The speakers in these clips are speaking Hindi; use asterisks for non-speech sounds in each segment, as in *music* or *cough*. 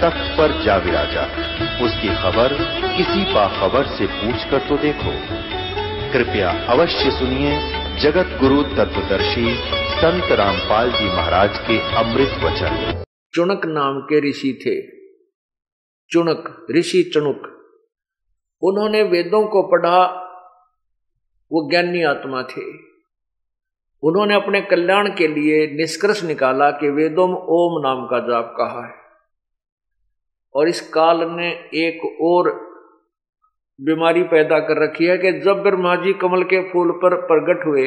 तख्त पर जा विराजा। उसकी खबर किसी बाखबर से पूछकर तो देखो। कृपया अवश्य सुनिए जगत गुरु तत्वदर्शी संत रामपाल जी महाराज के अमृत वचन। चुनक नाम के ऋषि थे। चुनक, ऋषि चुनक। उन्होंने वेदों को पढ़ा, वो ज्ञानी आत्मा थे। उन्होंने अपने कल्याण के लिए निष्कर्ष निकाला कि वेदों में ओम नाम का जाप कहा है। और इस काल ने एक और बीमारी पैदा कर रखी है कि जब ब्रह्मा जी कमल के फूल पर प्रकट हुए,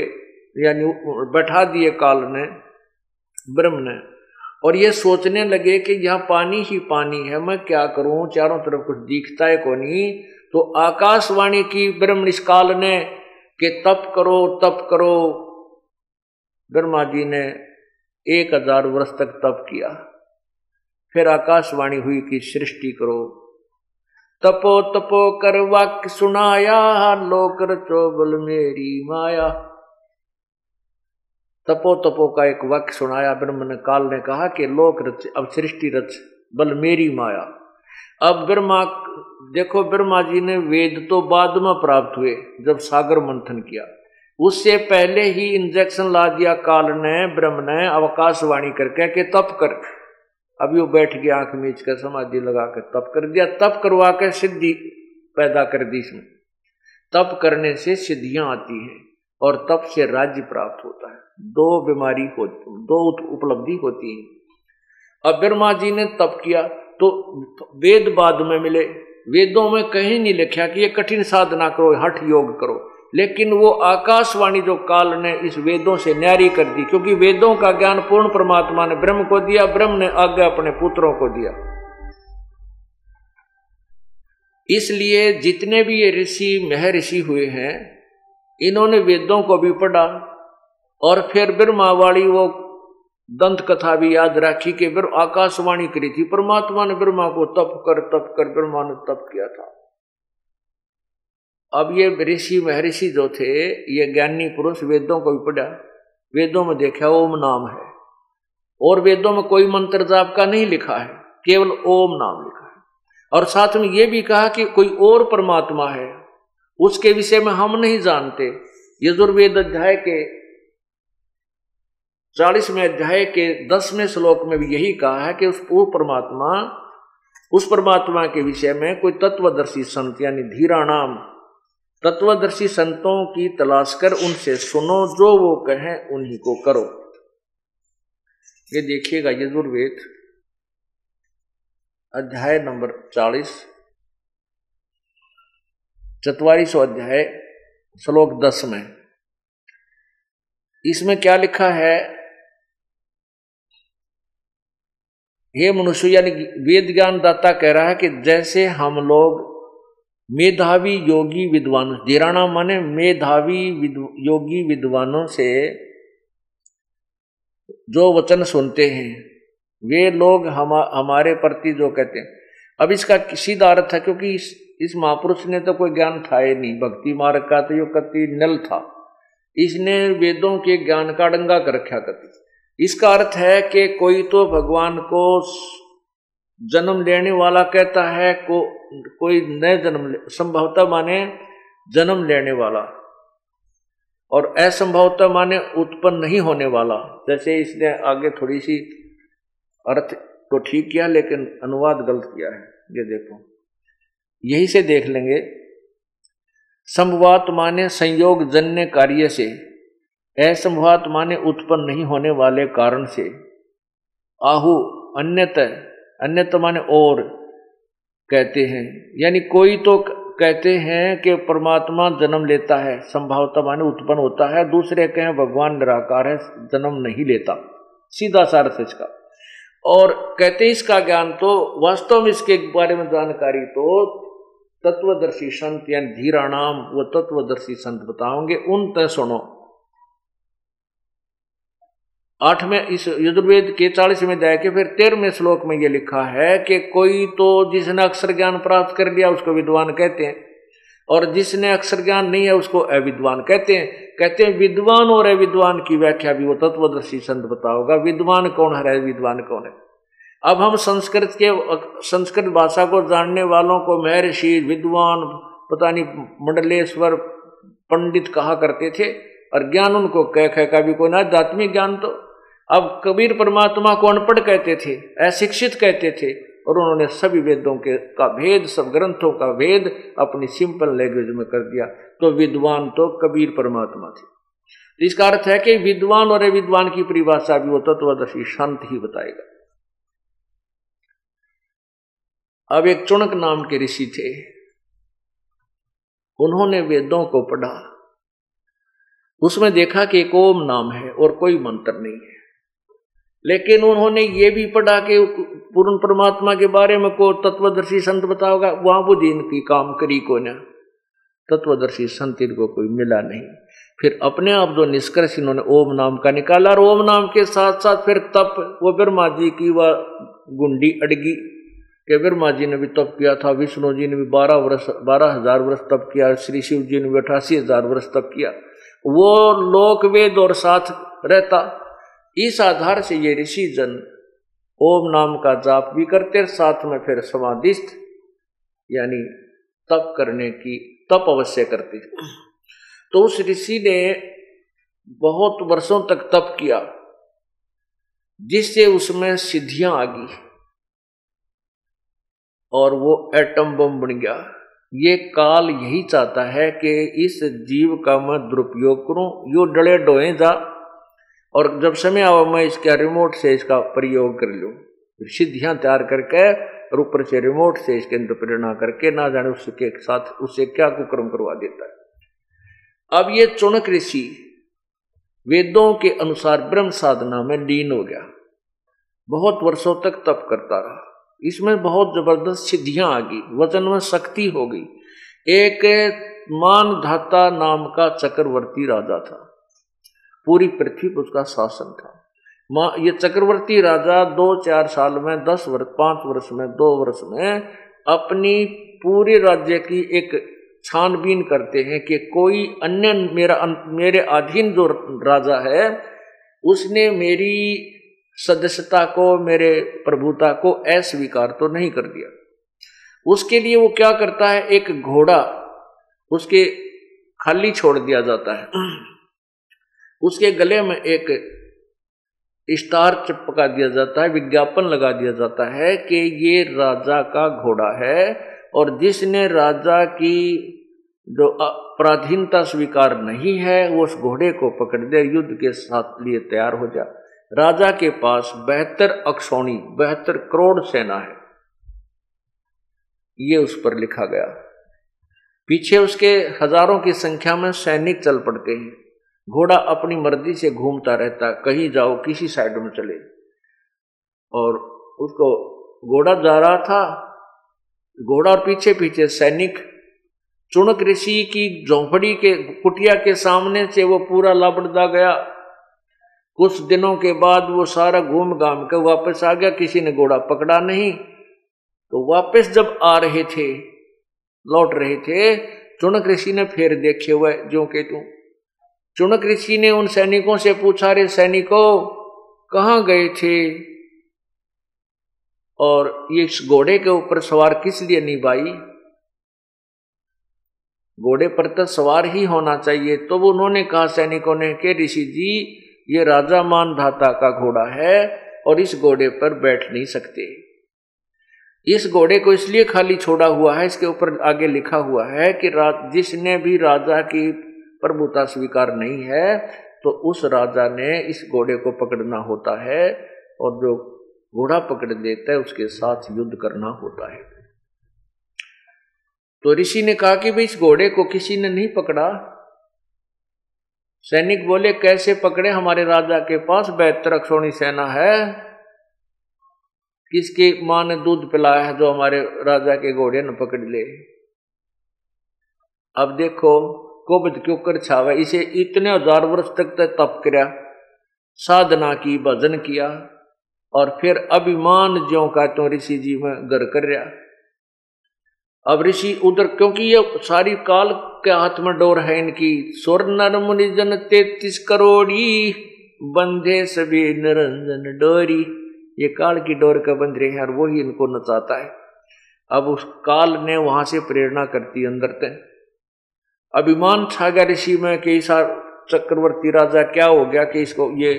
यानी बैठा दिए काल ने, ब्रह्म ने, और ये सोचने लगे कि यहाँ पानी ही पानी है, मैं क्या करूँ? चारों तरफ़ कुछ दिखता है को नहीं। तो आकाशवाणी की ब्रह्म इस काल ने कि तप करो तप करो। ब्रह्मा जी ने एक हज़ार वर्ष तक तप किया। फिर आकाशवाणी हुई कि सृष्टि करो। तपो तपो कर वाक्य सुनाया लोक रचो बल मेरी माया। तपो तपो का एक वाक्य सुनाया ब्रह्म ने काल ने कहा कि लोक रच, अब सृष्टि रच, बल मेरी माया। अब ब्रह्मा, देखो ब्रह्मा जी ने वेद तो बाद में प्राप्त हुए, जब सागर मंथन किया। उससे पहले ही इंजेक्शन ला दिया काल ने, ब्रह्म ने अवकाशवाणी करके कि तप कर। अभी वो बैठ गया आँख मीच कर समाधि लगा कर तप कर दिया। तप करवा कर सिद्धि पैदा कर दी इसमें। तप करने से सिद्धियाँ आती हैं और तप से राज्य प्राप्त होता है। दो बीमारी होती दो उपलब्धि होती है। अब ब्रह्मा जी ने तप किया तो वेद बाद में मिले। वेदों में कहीं नहीं लिखा कि ये कठिन साधना करो, हठ योग करो। लेकिन वो आकाशवाणी जो काल ने इस वेदों से न्यारी कर दी, क्योंकि वेदों का ज्ञान पूर्ण परमात्मा ने ब्रह्म को दिया, ब्रह्म ने आज्ञा अपने पुत्रों को दिया। इसलिए जितने भी ये ऋषि, महर्षि हुए हैं, इन्होंने वेदों को भी पढ़ा, और फिर ब्रह्मा ब्रह्मावाणी वो दंत कथा भी याद रखी कि आकाशवाणी करी थी, परमात्मा ने ब्रह्मा को तप कर तप कर ब्रह्मा ने तप किया था। अब ये ऋषि महर्षि जो थे, ये ज्ञानी पुरुष वेदों को भी पढ़ा। वेदों में देखा, ओम नाम है। और वेदों में कोई मंत्र जाप का नहीं लिखा है, केवल ओम नाम लिखा है। और साथ में ये भी कहा कि कोई और परमात्मा है, उसके विषय में हम नहीं जानते। यजुर्वेद अध्याय के चालीसवें अध्याय के दसवें श्लोक में भी यही कहा है कि उस पूर्व परमात्मा, उस परमात्मा के विषय में कोई तत्वदर्शी संत, यानी धीरा नाम तत्वदर्शी संतों की तलाश कर उनसे सुनो, जो वो कहें उन्हीं को करो। ये देखिएगा यजुर्वेद, अध्याय नंबर चालीस चतवालीसो अध्याय, श्लोक दस में। इसमें क्या लिखा है? ये मनुष्य, यानी वेद ज्ञान दाता कह रहा है कि जैसे हम लोग मेधावी योगी विद्वानों जीराना माने मेधावी विद, योगी विद्वानों से जो वचन सुनते हैं वे लोग हम हमारे प्रति जो कहते हैं। अब इसका सीधा अर्थ है क्योंकि इस इस महापुरुष ने तो कोई ज्ञान था ही नहीं। भक्ति मार्ग का तो यो कति नल था। इसने वेदों के ज्ञान का डंगा कर रखा कति इसका अर्थ है कि कोई तो भगवान को जन्म लेने वाला कहता है, को, कोई नए जन्म संभवता माने जन्म लेने वाला। और असंभवता माने उत्पन्न नहीं होने वाला। जैसे इसने आगे थोड़ी सी अर्थ तो ठीक किया, लेकिन अनुवाद गलत किया है। ये देखो। यही से देख लेंगे। संभवात माने संयोग जन्य कार्य से। असंभवात माने उत्पन्न नहीं होने वाले कारण से। आहु, अन्यत अन्यत माने और कहते हैं। यानी कोई तो कहते हैं कि परमात्मा जन्म लेता है, संभावता माने उत्पन्न होता है, दूसरे कहें भगवान निराकार है, जन्म नहीं लेता। सीधा सार इसका। और कहते इसका ज्ञान तो वास्तव में इसके बारे में जानकारी तो तत्वदर्शी संत यानी धीरा नाम वो तत्वदर्शी संत बताओगे, उन तय सुनो। आठ में इस युद्धवेद के चालीस में जाए के फिर तेरहवें श्लोक में ये लिखा है कि कोई तो जिसने अक्षर ज्ञान प्राप्त कर लिया उसको विद्वान कहते हैं, और जिसने अक्षर ज्ञान नहीं है उसको अविद्वान कहते हैं। कहते हैं, विद्वान और अविद्वान की व्याख्या भी वो तत्वदर्शी संत बताओगा विद्वान कौन है विद्वान कौन है। अब हम संस्कृत के, संस्कृत भाषा को जानने वालों को महर्षि, विद्वान, पता नहीं, मंडलेश्वर, पंडित कहा करते थे, और ज्ञान उनको कह कह का भी कोई ना, आध्यात्मिक ज्ञान तो अब कबीर परमात्मा को अनपढ़ कहते थे, अशिक्षित कहते थे, और उन्होंने सभी वेदों के का भेद, सब ग्रंथों का भेद अपनी सिंपल लैंग्वेज में कर दिया। तो विद्वान तो कबीर परमात्मा थे। तो इसका अर्थ है कि विद्वान और विद्वान की परिभाषा भी वो तत्वदर्शी शांत ही बताएगा। अब एक चुनक नाम के ऋषि थे। उन्होंने वेदों को पढ़ा। उसमें देखा कि एक ओम नाम है और कोई मंत्र नहीं है। लेकिन उन्होंने ये भी पढ़ा कि पूर्ण परमात्मा के बारे में को तत्वदर्शी संत बताओगा, वहाँ वो दिन की काम करी को ना। तत्वदर्शी संत इनको कोई मिला नहीं। फिर अपने आप जो निष्कर्ष इन्होंने ओम नाम का निकाला और ओम नाम के साथ साथ फिर तप, वो ब्रह्मा जी की वह गुंडी अड़गी कि ब्रह्मा जी ने भी तप किया था, विष्णु जी ने भी बारह वर्ष, बारह हज़ार वर्ष तप किया, श्री शिव जी ने भी अठासी हज़ार वर्ष तप किया। वो लोक वेद और साथ रहता। इस आधार से ये ऋषि जन ओम नाम का जाप भी करते साथ में फिर समाधिस्थ, यानी तप करने की, तप अवश्य करते। तो उस ऋषि ने बहुत वर्षों तक तप किया, जिससे उसमें सिद्धियाँ आ गई और वो एटम बम बन गया। ये काल यही चाहता है कि इस जीव का मैं दुरुपयोग करूँ। यो डले डोए जा। और जब समय आवा, मैं इसका रिमोट से इसका प्रयोग कर लूँ। सिद्धियाँ तैयार करके और ऊपर से रिमोट से इसके अंदर प्रेरणा करके, ना जाने उसके साथ उससे क्या कुक्रम करवा देता है। अब ये चुनक ऋषि वेदों के अनुसार ब्रह्म साधना में लीन हो गया। बहुत वर्षों तक तप करता रहा। इसमें बहुत ज़बरदस्त सिद्धियाँ आ गई। वचन में शक्ति हो गई। एक मानधाता नाम का चक्रवर्ती राजा था। पूरी पृथ्वी पर उसका शासन था। माँ, ये चक्रवर्ती राजा दो चार साल में, दस वर्ष, पाँच वर्ष में, दो वर्ष में अपनी पूरे राज्य की एक छानबीन करते हैं कि कोई अन्य मेरा मेरे अधीन जो राजा है, उसने मेरी सदस्यता को, मेरे प्रभुता को अस्वीकार तो नहीं कर दिया। उसके लिए वो क्या करता है? एक घोड़ा उसके खाली छोड़ दिया जाता है। उसके गले में एक स्टार चिपका दिया जाता है, विज्ञापन लगा दिया जाता है कि ये राजा का घोड़ा है और जिसने राजा की जो अपराधीनता स्वीकार नहीं है, वो उस घोड़े को पकड़ दे, युद्ध के साथ लिए तैयार हो जा। राजा के पास बेहतर अक्षौणी बेहतर करोड़ सेना है। ये उस पर लिखा गया। पीछे उसके हज़ारों की संख्या में सैनिक चल पड़ते हैं। घोड़ा अपनी मर्ज़ी से घूमता रहता, कहीं जाओ, किसी साइड में चले। और उसको घोड़ा जा रहा था, घोड़ा पीछे पीछे सैनिक, चुनक ऋषि की झोंपड़ी के, कुटिया के सामने से वो पूरा लापड़दा गया। कुछ दिनों के बाद वो सारा घूम घाम के वापस आ गया, किसी ने घोड़ा पकड़ा नहीं। तो वापस जब आ रहे थे, लौट रहे थे, चुनक ऋषि ने फिर देखे हुए जो के तू चुनक ऋषि ने उन सैनिकों से पूछा रे सैनिकों, कहाँ गए थे? और ये इस घोड़े के ऊपर सवार किस लिए नहीं भाई घोड़े पर तो सवार ही होना चाहिए। तो वो उन्होंने कहा सैनिकों ने, कि ऋषि जी, ये राजा मान धाता का घोड़ा है और इस घोड़े पर बैठ नहीं सकते। इस घोड़े को इसलिए खाली छोड़ा हुआ है, इसके ऊपर आगे लिखा हुआ है कि जिसने भी राजा की प्रभुता स्वीकार नहीं है तो उस राजा ने इस घोड़े को पकड़ना होता है और जो घोड़ा पकड़ देता है, उसके साथ युद्ध करना होता है। तो ऋषि ने कहा कि भाई इस घोड़े को किसी ने नहीं पकड़ा। सैनिक बोले, कैसे पकड़े? हमारे राजा के पास बेहतर अक्षोणी सेना है। किसकी माँ ने दूध पिलाया है जो हमारे राजा के घोड़े ने पकड़ ले? अब देखो कोबद क्यों कर छावा? इसे इतने हज़ार वर्ष तक तप कर साधना की, भजन किया, और फिर अभिमान ज्यो का तो ऋषि जी में घर कर रहा। अब ऋषि उधर, क्योंकि ये सारी काल के हाथ में डोर है इनकी स्वर मुनि जन तैतीस करोड़ी, बंधे सभी निरंजन डोरी। ये काल की डोर का बंध रहे हैं और वो ही इनको नचाता है। अब उस काल ने वहाँ से प्रेरणा करती अंदर तक। अभिमान छा गया ऋषि में कि चक्रवर्ती राजा क्या हो गया कि इसको ये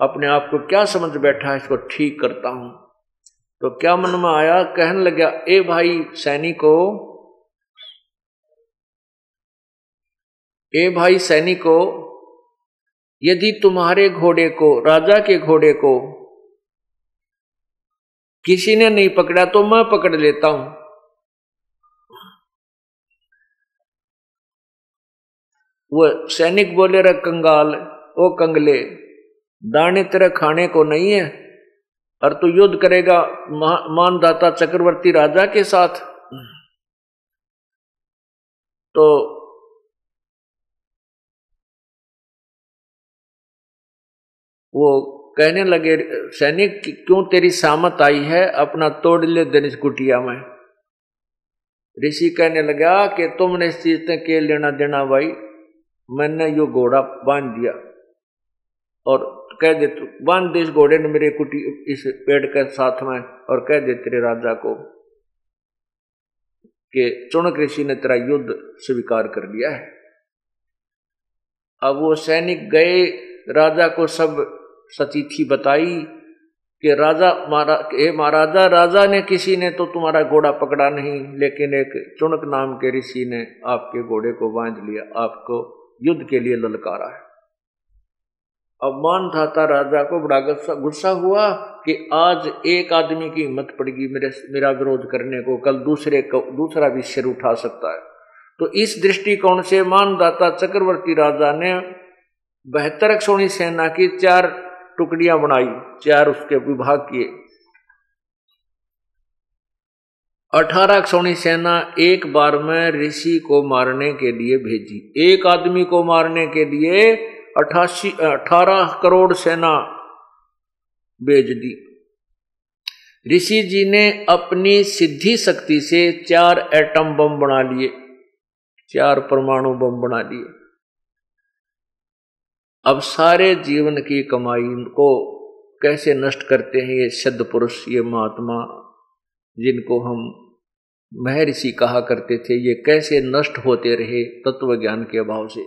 अपने आप को क्या समझ बैठा है, इसको ठीक करता हूँ। तो क्या मन में आया? कहने लगा ए भाई सैनिको, ए भाई सैनिको, यदि तुम्हारे घोड़े को, राजा के घोड़े को किसी ने नहीं पकड़ा तो मैं पकड़ लेता हूँ। वो सैनिक बोले रहे कंगाल, ओ कंगले, दाने तेरे खाने को नहीं है, और तू युद्ध करेगा मानदाता चक्रवर्ती राजा के साथ? तो वो कहने लगे, सैनिक, क्यों तेरी सामत आई है? अपना तोड़ ले धनुष कुटिया में। ऋषि कहने लगा, कि तुमने इस चीज़ ने के लेना देना भाई मैंने यो घोड़ा बाँध दिया। और कह दे, तू बाँध दे इस घोड़े ने मेरे कुटी, इस पेड़ के साथ में, और कह दे तेरे राजा को कि चुनक ऋषि ने तेरा युद्ध स्वीकार कर लिया है। अब वो सैनिक गए, राजा को सब सतीथी बताई कि राजा हे महाराजा, राजा ने किसी ने तो तुम्हारा घोड़ा पकड़ा नहीं, लेकिन एक चुनक नाम के ऋषि ने आपके घोड़े को बाँध लिया, आपको युद्ध के लिए ललकारा है। अब मान था राजा को, बड़ा गुस्सा हुआ कि आज एक आदमी की हिम्मत पड़ेगी मेरे, मेरा विरोध करने को, कल दूसरे को, दूसरा भी सिर उठा सकता है। तो इस दृष्टिकोण से मानदाता चक्रवर्ती राजा ने बेहतर सोनी सेना की चार टुकड़ियाँ बनाई, चार उसके विभाग किए। अठारह सोनी सेना एक बार में ऋषि को मारने के लिए भेजी। एक आदमी को मारने के लिए अठासी, अठारह करोड़ सेना भेज दी। ऋषि जी ने अपनी सिद्धि शक्ति से चार एटम बम बना लिए। चार परमाणु बम बना लिए। अब सारे जीवन की कमाई को कैसे नष्ट करते हैं ये सिद्ध पुरुष, ये महात्मा, जिनको हम महर्षि कहा करते थे, ये कैसे नष्ट होते रहे तत्व ज्ञान के अभाव से?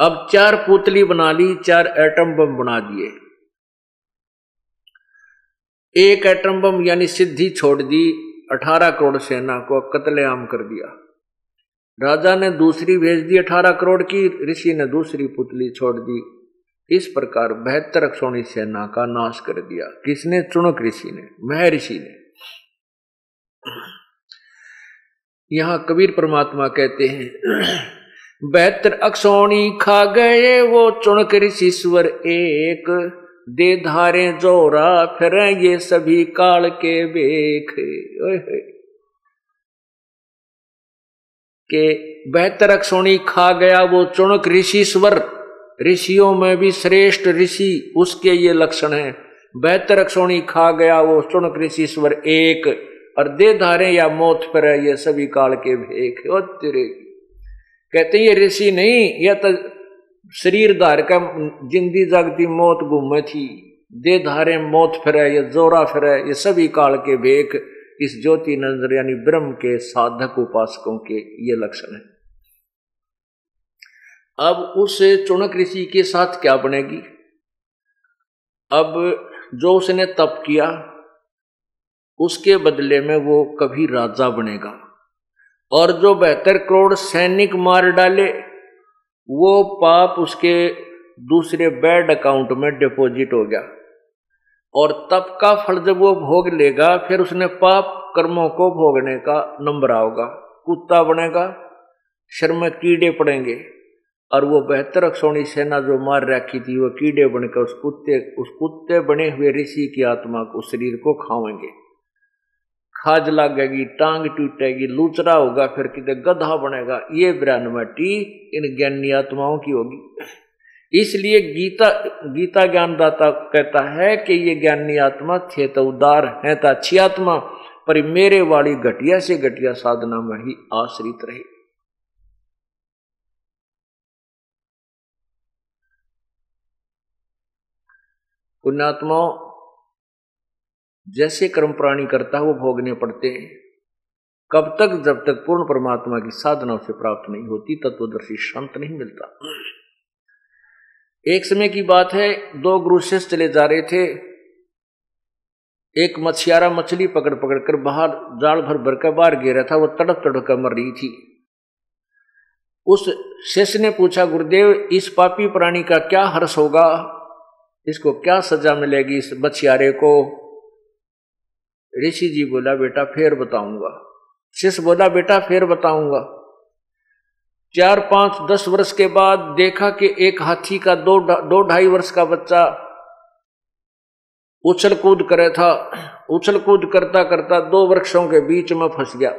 अब चार पुतली बना ली, चार एटम बम बना दिए। एक एटम बम यानी सिद्धि छोड़ दी, अठारह करोड़ सेना को कत्लेआम कर दिया। राजा ने दूसरी भेज दी अठारह करोड़ की, ऋषि ने दूसरी पुतली छोड़ दी। इस प्रकार बेहतर सोनी सेना का नाश कर दिया। किसने? चुनक ऋषि ने, महर्षि ने। यहाँ कबीर परमात्मा कहते हैं बेहतर अक्षोणी खा गए वो चुनक ऋषिश्वर एक, दे धारे जोरा फिर ये सभी काल के बेख के बेहतर अक्षोणी खा गया वो चुनक ऋषिश्वर ऋषियों में भी श्रेष्ठ ऋषि उसके ये लक्षण हैं। बेहतर अक्षोणी खा गया, वो चुनक ऋषिश्वर एक, और दे धारे या मौत पर ये सभी काल के भेख तेरे। कहते ये ऋषि नहीं यह तो शरीर धार का, जिंदी जागती मौत गुम थी। दे धारे मौत फिर ये जोरा फिर ये सभी काल के भेख। इस ज्योति नज़र यानी ब्रह्म के साधक उपासकों के ये लक्षण है। अब उस चुनक ऋषि के साथ क्या बनेगी? अब जो उसने तप किया, उसके बदले में वो कभी राजा बनेगा। और जो बेहतर करोड़ सैनिक मार डाले, वो पाप उसके दूसरे बैड अकाउंट में डिपॉजिट हो गया। और तप का फल जब वो भोग लेगा, फिर उसने पाप कर्मों को भोगने का नंबर आओगा। कुत्ता बनेगा, शर्म कीड़े पड़ेंगे। और वो बेहतर अक्षोणी सेना जो मार रखी थी, वो कीड़े बनकर उस कुत्ते उस कुत्ते बने हुए ऋषि की आत्मा को शरीर को खावेंगे खाज लगेगी, टांग टूटेगी, लूचरा होगा, फिर कितने गधा बनेगा, ये ब्रह्मटी इन ज्ञानी आत्माओं की होगी। इसलिए गीता गीता ज्ञानदाता कहता है कि ये ज्ञानी आत्मा थे तो उदार है तो अच्छी आत्मा, पर मेरे वाली घटिया से घटिया साधना में ही आश्रित रही। पुण्यात्माओं जैसे कर्म प्राणी करता है, वो भोगने पड़ते हैं। कब तक, जब तक पूर्ण परमात्मा की साधना उसे प्राप्त नहीं होती, तत्वदर्शी शांत नहीं मिलता। एक समय की बात है, दो गुरु शिष्य चले जा रहे थे। एक मछियारा मछली पकड़ पकड़ कर बाहर जाल भर भर कर बाहर गिरा था, वो तड़प तड़प कर मर रही थी। उस शिष्य ने पूछा, गुरुदेव, इस पापी प्राणी का क्या हर्ष होगा? इसको क्या सजा मिलेगी इस बछियारे को? ऋषि जी बोला, बेटा, फिर बताऊँगा। शिष्य बोला, बेटा, फिर बताऊँगा। चार पाँच दस वर्ष के बाद देखा कि एक हाथी का दो दो ढाई वर्ष का बच्चा उछल कूद करे था। उछल कूद करता करता दो वृक्षों के बीच में फंस गया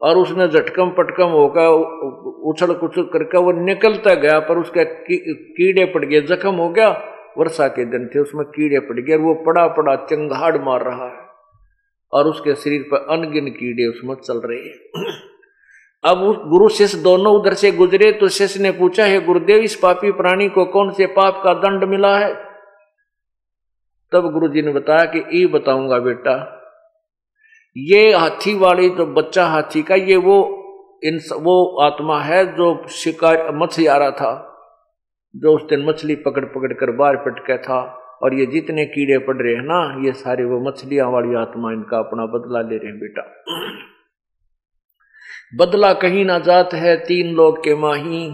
और उसने झटकम पटकम होकर उछल कुछल करके वो निकलता गया, पर उसके कीड़े पड़ गए, जख्म हो गया। वर्षा के दिन थे, उसमें कीड़े पड़ गए वो पड़ा पड़ा चंगाड़ मार रहा है, और उसके शरीर पर अनगिन कीड़े उसमें चल रहे हैं। *clears throat* अब उस गुरु शिष्य दोनों उधर से गुजरे तो शिष्य ने पूछा, है गुरुदेव, इस पापी प्राणी को कौन से पाप का दंड मिला है? तब गुरु जी ने बताया कि ये बताऊँगा बेटा, ये हाथी वाली जो बच्चा हाथी का, ये वो इन वो आत्मा है जो शिकार मछलियारा था जो उस दिन मछली पकड़ पकड़ कर बाहर पटका था और ये जितने कीड़े पड़ रहे हैं ना, ये सारे वो मछलियाँ वाली आत्मा इनका अपना बदला ले रहे हैं बेटा। बदला कहीं ना जात है तीन लोग के माही।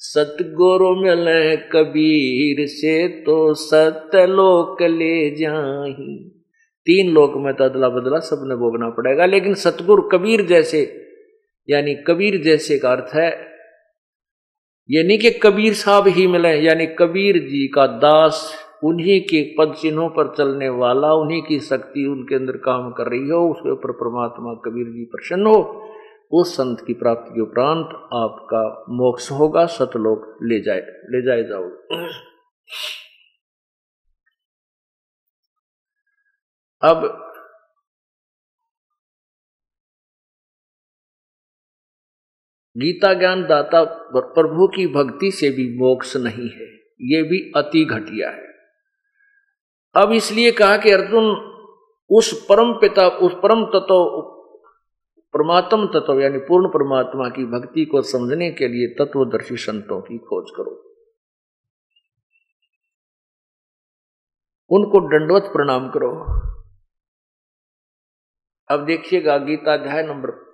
सतगुरु मिले कबीर से तो सत्य लोक ले जाही। तीन लोक में तो अदला बदला सबने भोगना पड़ेगा, लेकिन सतगुरु कबीर जैसे, यानी कबीर जैसे का अर्थ है यानी कि कबीर साहब ही मिले, यानी कबीर जी का दास, उन्हीं के पद चिन्हों पर चलने वाला, उन्हीं की शक्ति उनके अंदर काम कर रही हो, उसके ऊपर परमात्मा कबीर जी प्रसन्न हो, उस संत की प्राप्ति के उपरांत आपका मोक्ष होगा, सतलोक ले जाए ले जाए जाओगे अब गीता ज्ञान दाता प्रभु की भक्ति से भी मोक्ष नहीं है। ये भी अति घटिया है। अब इसलिए कहा कि अर्जुन उस परम पिता, उस परम तत्व, परमात्म तत्व, यानी पूर्ण परमात्मा की भक्ति को समझने के लिए तत्वदर्शी संतों की खोज करो। उनको दंडवत प्रणाम करो। अब देखिएगा गीता अध्याय नंबर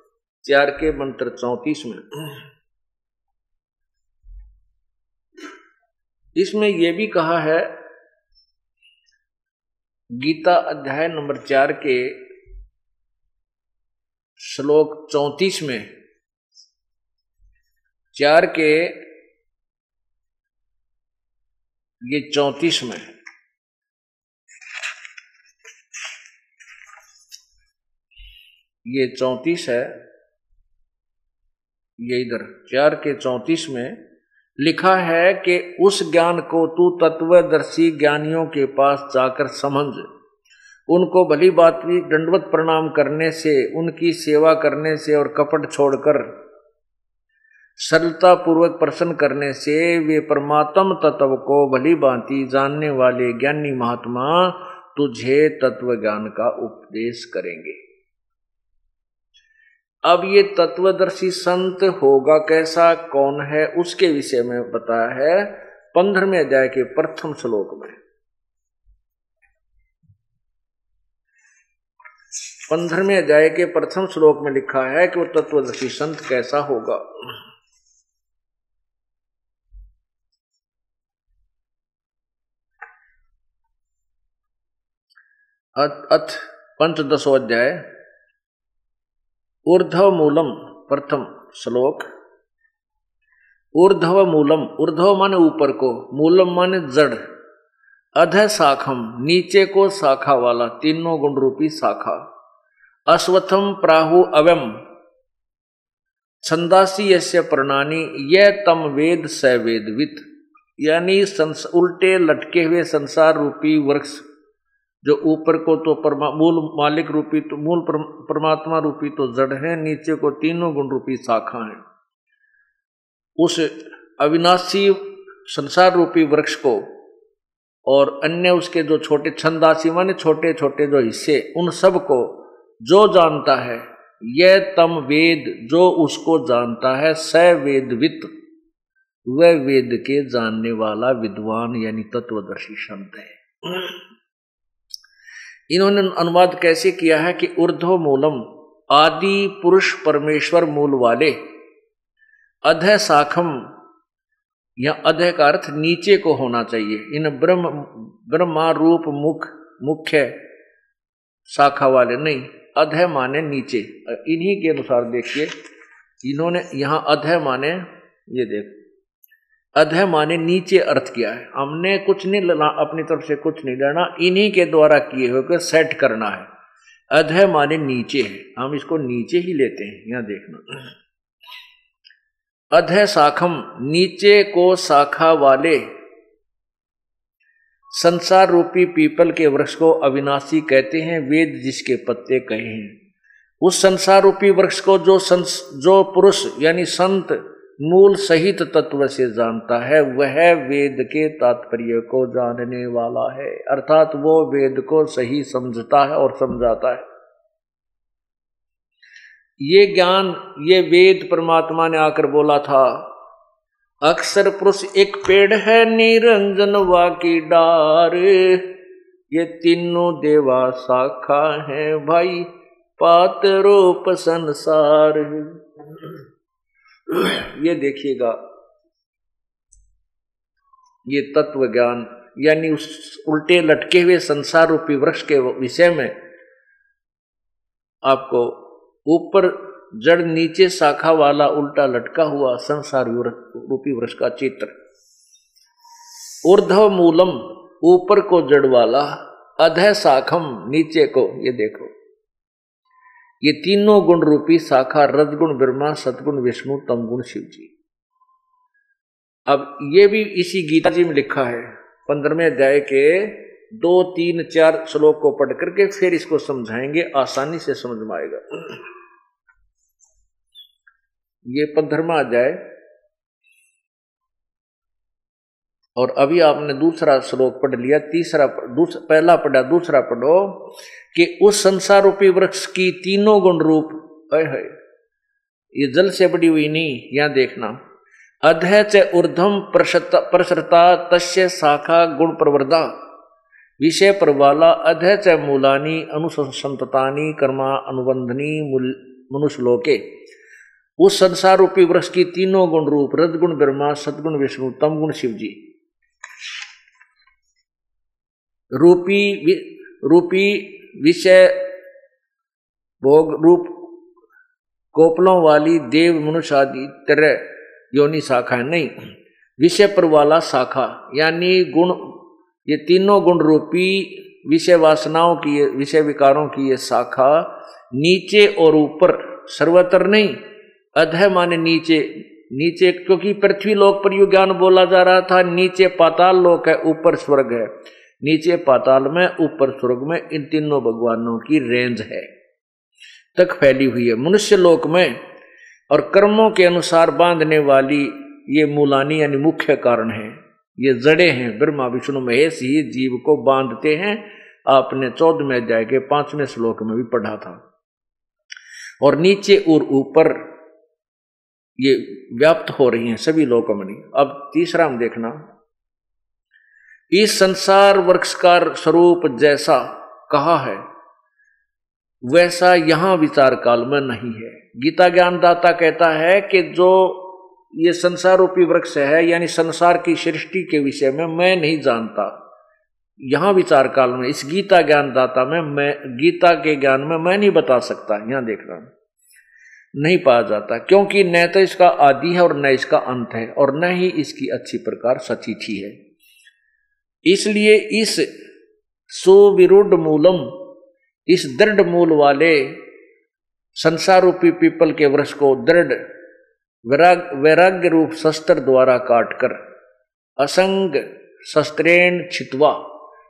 चार के मंत्र चौतीस में। इसमें यह भी कहा है, गीता अध्याय नंबर चार के श्लोक चौतीस में, चार के ये चौतीस में, ये चौतीस है। ये इधर चार के चौतीस में लिखा है कि उस ज्ञान को तू तत्वदर्शी ज्ञानियों के पास जाकर समझ। उनको भली बात भी दंडवत प्रणाम करने से, उनकी सेवा करने से और कपट छोड़कर सरलता पूर्वक प्रसन्न करने से वे परमात्म तत्व को भली भांति जानने वाले ज्ञानी महात्मा तुझे तत्व ज्ञान का उपदेश करेंगे। अब ये तत्वदर्शी संत होगा कैसा? कौन है? उसके विषय में बताया है पंद्रहवें अध्याय के प्रथम श्लोक में। पंद्रहवें अध्याय के प्रथम श्लोक में लिखा है कि वो तत्वदर्शी संत कैसा होगा। अथ पंचदशो अध्याय ऊर्धव मूलम प्रथम श्लोक। ऊर्धव मूलम ऊर्धव माने ऊपर को, मूलम माने जड़। अध शाखम, नीचे को शाखा वाला, तीनों गुण रूपी शाखा। अश्वथम प्राहु अवम छंदासी यश्य प्रणानी यह तम वेद स वेदवित यानी उल्टे लटके हुए संसार रूपी वृक्ष। जो ऊपर को तो परमा, मूल मालिक रूपी तो मूल परमात्मा रूपी तो जड़ है, नीचे को तीनों गुण रूपी शाखा है। उस अविनाशी संसार रूपी वृक्ष को और अन्य उसके जो छोटे छंदासी माने छोटे छोटे जो हिस्से, उन सबको जो जानता है यह तम वेद जो उसको जानता है, स वेदवित वह वेद के जानने वाला विद्वान यानी तत्वदर्शी संत है। इन्होंने अनुवाद कैसे किया है कि ऊर्ध्व मूलम, आदि पुरुष परमेश्वर मूल वाले, अध शाखम या अध का अर्थ नीचे को होना चाहिए। इन ब्रह्म, ब्रह्मा रूप मुख, मुख्य शाखा वाले नहीं, अध माने नीचे। इन्हीं के अनुसार देखिए, इन्होंने यहाँ अध माने, ये देख। अध माने नीचे अर्थ किया है। हमने कुछ नहीं लेना अपनी तरफ़ से कुछ नहीं लेना, इन्हीं के द्वारा किए हुए को सेट करना है। अध माने नीचे है। हम इसको नीचे ही लेते हैं, यहाँ देखना। अध शाखम, नीचे को शाखा वाले संसार रूपी पीपल के वृक्ष को अविनाशी कहते हैं, वेद जिसके पत्ते कहे हैं। उस संसार रूपी वृक्ष को जो संस, जो पुरुष, यानी संत मूल सहित तत्व से जानता है, वह वेद के तात्पर्य को जानने वाला है। अर्थात वो वेद को सही समझता है और समझाता है। ये ज्ञान, ये वेद परमात्मा ने आकर बोला था, अक्सर पुरुष एक पेड़ है निरंजन वा की डार। ये तीनों देवा शाखा है भाई, पात रूप संसार। ये देखिएगा, ये तत्व ज्ञान, यानी उस उल्टे लटके हुए संसार रूपी वृक्ष के विषय में आपको ऊपर जड़ नीचे शाखा वाला उल्टा लटका हुआ संसार रूपी वृक्ष का चित्र। ऊर्धव मूलम ऊपर को जड़ वाला, अध शाखम, नीचे को, ये देखो। ये तीनों गुण रूपी शाखा रजगुण, ब्रह्मा सदगुण विष्णु, तमगुण शिव जी अब ये भी इसी गीता जी में लिखा है, पंद्रहवें अध्याय के दो, तीन, चार श्लोक को पढ़ करके फिर इसको समझाएँगे, आसानी से समझ में आएगा। ये पंद्रमा अध्याय और अभी आपने दूसरा श्लोक पढ़ लिया, तीसरा पहला पढ़ा, दूसरा पढ़ो कि उस संसार रूपी वृक्ष की तीनों गुण रूप है ये जल से बड़ी हुई नहीं, यहाँ देखना। अध्य च ऊर्धम प्रसरता तस्य शाखा गुण प्रवर्धा, विषय प्रवाला अध्य च मूलानी अनुसंततानी कर्मा अनुबंधनी मनुष्यलोके। उस संसार रूपी वृक्ष की तीनों गुण रूप, रजगुण, ब्रह्मा, सदगुण, विष्णु तम गुण शिव जी रूपी वि, रूपी विषय भोग रूप कोपलों वाली देव मनुष्य आदि तरह योनि शाखा नहीं। विषय पर वाला शाखा यानी गुण ये तीनों गुण रूपी विषय वासनाओं की विषय विकारों की ये शाखा नीचे और ऊपर सर्वत्र नहीं। अध माने नीचे नीचे क्योंकि पृथ्वी लोक पर यु ज्ञान बोला जा रहा था नीचे पाताल लोक है ऊपर स्वर्ग है। नीचे पाताल में, ऊपर स्वर्ग में, इन तीनों भगवानों की रेंज है, तक फैली हुई है। मनुष्य लोक में और कर्मों के अनुसार बांधने वाली ये मूलानी यानी मुख्य कारण है। ये जड़े हैं। ब्रह्मा, विष्णु, महेश ही जीव को बांधते हैं। आपने चौदहवें अध्याय के पाँचवें श्लोक में भी पढ़ा था। और नीचे और ऊपर ये व्याप्त हो रही हैं सभी लोगों में अब तीसरा हम देखना इस संसार वृक्ष का स्वरूप जैसा कहा है, वैसा यहाँ विचार काल में नहीं है। गीता ज्ञानदाता कहता है कि जो ये संसार रूपी वृक्ष है, यानी संसार की सृष्टि के विषय में मैं नहीं जानता। यहाँ विचार काल में, इस गीता ज्ञानदाता में मैं, गीता के ज्ञान में मैं नहीं बता सकता, यहाँ देख रहा नहीं पाया जाता, क्योंकि न तो इसका आदि है और न इसका अंत है, और न ही इसकी अच्छी प्रकार सचिथी है। इसलिए इस सुविरुद्ध मूलम, इस दृढ़ मूल वाले संसारूपी पीपल के वृक्ष को दृढ़, वैराग, वैराग्य रूप शस्त्र द्वारा काटकर असंग शस्त्रेण छितवा।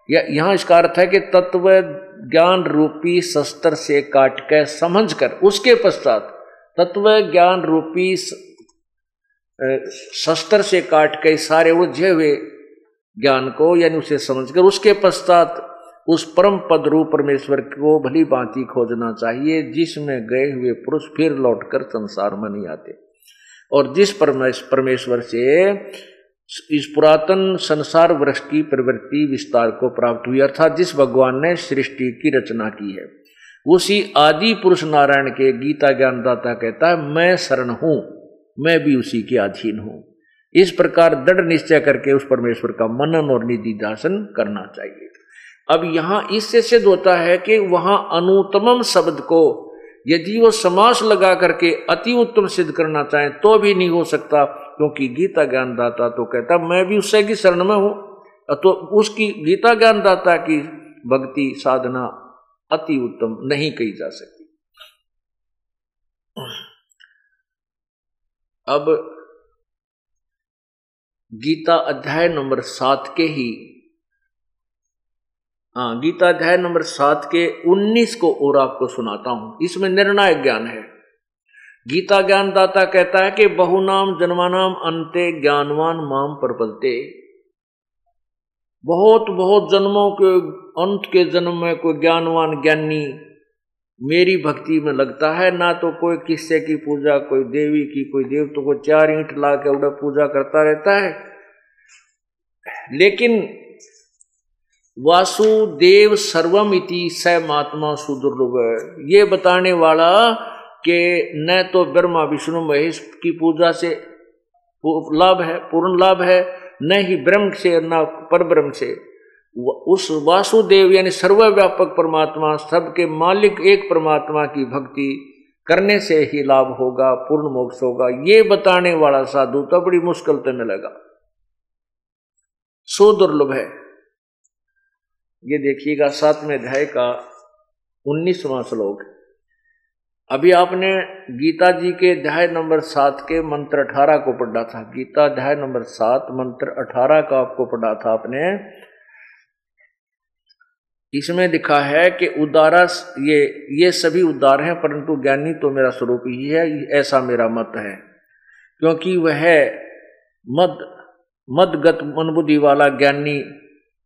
या यहाँ इसका अर्थ है कि तत्व ज्ञान रूपी शस्त्र से काट कर समझ कर उसके पश्चात तत्व ज्ञान रूपी शस्त्र से काट के सारे उलझे हुए ज्ञान को, यानी उसे समझकर उसके पश्चात उस परम पद रूप परमेश्वर को भली भांति खोजना चाहिए, जिसमें गए हुए पुरुष फिर लौटकर संसार में नहीं आते। और जिस परमेश्वर से इस पुरातन संसार वृक्ष की प्रवृत्ति विस्तार को प्राप्त हुई, अर्थात जिस भगवान ने सृष्टि की रचना की है, उसी आदि पुरुष नारायण के गीता ज्ञानदाता कहता है, मैं शरण हूँ, मैं भी उसी के अधीन हूँ। इस प्रकार दृढ़ निश्चय करके उस परमेश्वर का मनन और निधि दासन करना चाहिए। अब यहाँ इससे सिद्ध होता है कि वहाँ अनुतम शब्द को यदि वो समास लगा करके अति उत्तम सिद्ध करना चाहे तो भी नहीं हो सकता, क्योंकि गीता ज्ञानदाता तो कहता, मैं भी उससे की शरण में हूँ। तो उसकी गीता ज्ञानदाता की भक्ति साधना अति उत्तम नहीं कही जा सकती। अब गीता अध्याय नंबर सात के ही हाँ गीता अध्याय नंबर सात के उन्नीस को और आपको सुनाता हूँ। इसमें निर्णायक ज्ञान है। गीता ज्ञान दाता कहता है कि बहुनाम जन्मानाम अंते ज्ञानवान माम प्रपलते बहुत बहुत जन्मों के, अंत के जन्म में कोई ज्ञानवान ज्ञानी मेरी भक्ति में लगता है, ना तो कोई किस्से की पूजा, कोई देवी की, कोई देव तो कोई चार ईंट ला के उड़ा पूजा करता रहता है। लेकिन वासुदेव सर्वम इति स महात्मा सुदुर्लभ। ये बताने वाला कि न तो ब्रह्मा, विष्णु, महेश की पूजा से लाभ है, पूर्ण लाभ है, न ही ब्रह्म से, न पर ब्रह्म से। उस वासुदेव यानी सर्वव्यापक परमात्मा, सबके मालिक एक परमात्मा की भक्ति करने से ही लाभ होगा, पूर्ण मोक्ष होगा। ये बताने वाला साधु तो बड़ी मुश्किल तो मिलेगा। सो दुर्लभ है। ये देखिएगा सातवें अध्याय का उन्नीसवां श्लोक। अभी आपने गीता जी के अध्याय नंबर सात के मंत्र अठारह को पढ़ा था। गीता अध्याय नंबर सात, मंत्र अठारह का आपको पढ़ा था आपने। इसमें लिखा है कि उदारा ये ये सभी उदार हैं, परंतु ज्ञानी तो मेरा स्वरूप ही है, ऐसा मेरा मत है। क्योंकि वह मद, मदगत मनबुद्धि वाला ज्ञानी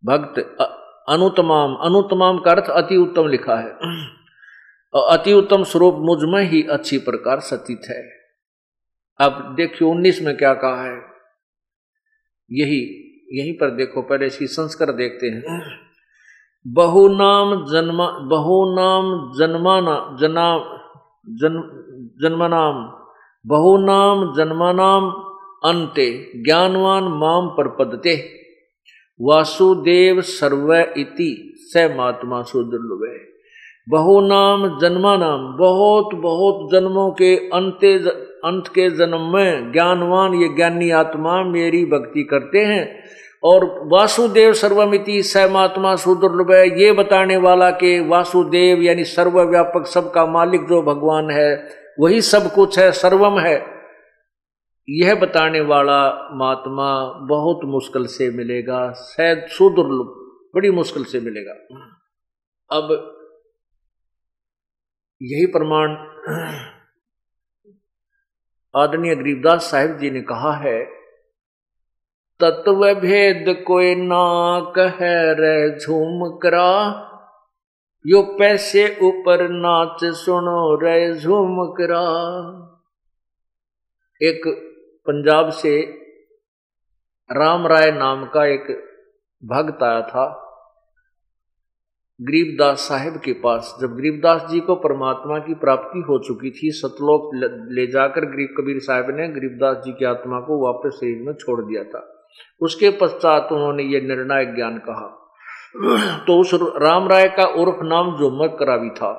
भक्त अनुतमाम अनुतमाम का अर्थ अति उत्तम लिखा है। अति उत्तम स्वरूप मुझमें ही अच्छी प्रकार सतीत है। अब देखियो उन्नीस में क्या कहा है। यही, यहीं पर देखो, पहले इसकी संस्कार देखते हैं। बहु नाम जन्मा, बहु नाम जन्माना, जना, जन, जन्मनाम, बहु नाम जन्मानाम अंते, ज्ञानवान माम पर पदते वासुदेव सर्व इति स महात्मा सुदुर्लभ। बहु नाम जन्मा नाम बहुत बहुत जन्मों के अंते अंत के जन्म में ज्ञानवान ये ज्ञानी आत्मा मेरी भक्ति करते हैं। और वासुदेव सर्वमिति सहमात्मा सुदुर्लभ है। ये बताने वाला कि वासुदेव यानी सर्वव्यापक सबका मालिक जो भगवान है, वही सब कुछ है, सर्वम है। यह बताने वाला महात्मा बहुत मुश्किल से मिलेगा, शायद सुदुर्लभ बड़ी मुश्किल से मिलेगा। अब यही प्रमाण आदरणीय गरीबदास साहिब जी ने कहा है तत्व भेद कोई ना कह रे झूम करा यो पैसे ऊपर नाच सुनो रे झूम करा एक पंजाब से राम राय नाम का एक भक्त आया था, गरीबदास साहिब के पास। जब गरीबदास जी को परमात्मा की प्राप्ति हो चुकी थी, सतलोक ले जाकर गरीब कबीर साहब ने गरीबदास जी की आत्मा को वापस शरीर में छोड़ दिया था। उसके पश्चात उन्होंने ये निर्णायक ज्ञान कहा। तो उस राम राय का उर्फ़ नाम जो मकरावी था,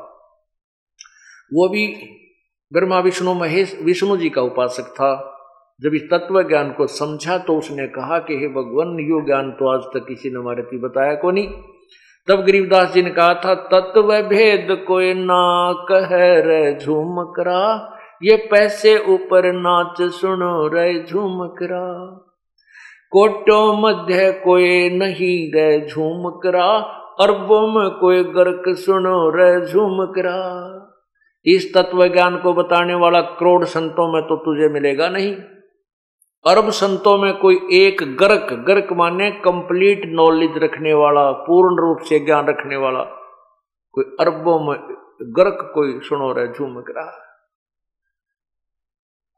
वो भी ब्रह्मा, विष्णु, महेश, विष्णु जी का उपासक था। जब इस तत्व ज्ञान को समझा तो उसने कहा कि हे भगवान, यो ज्ञान तो आज तक किसी ने हमारे बताया को नहीं। तब गरीबदास जी ने कहा था, तत्व भेद कोई ना कह, रे ये पैसे ऊपर नाच सुनो, रे झूम करा कोटो मध्य कोई नहीं रे झूम करा अरबों में कोई गर्क सुनो रे झूम करा इस तत्व ज्ञान को बताने वाला करोड़ संतों में तो तुझे मिलेगा नहीं। अरब संतों में कोई एक गर्क गर्क माने कंप्लीट नॉलेज रखने वाला, पूर्ण रूप से ज्ञान रखने वाला। कोई अरबों में गर्क कोई सुनो रहे झूमक रहा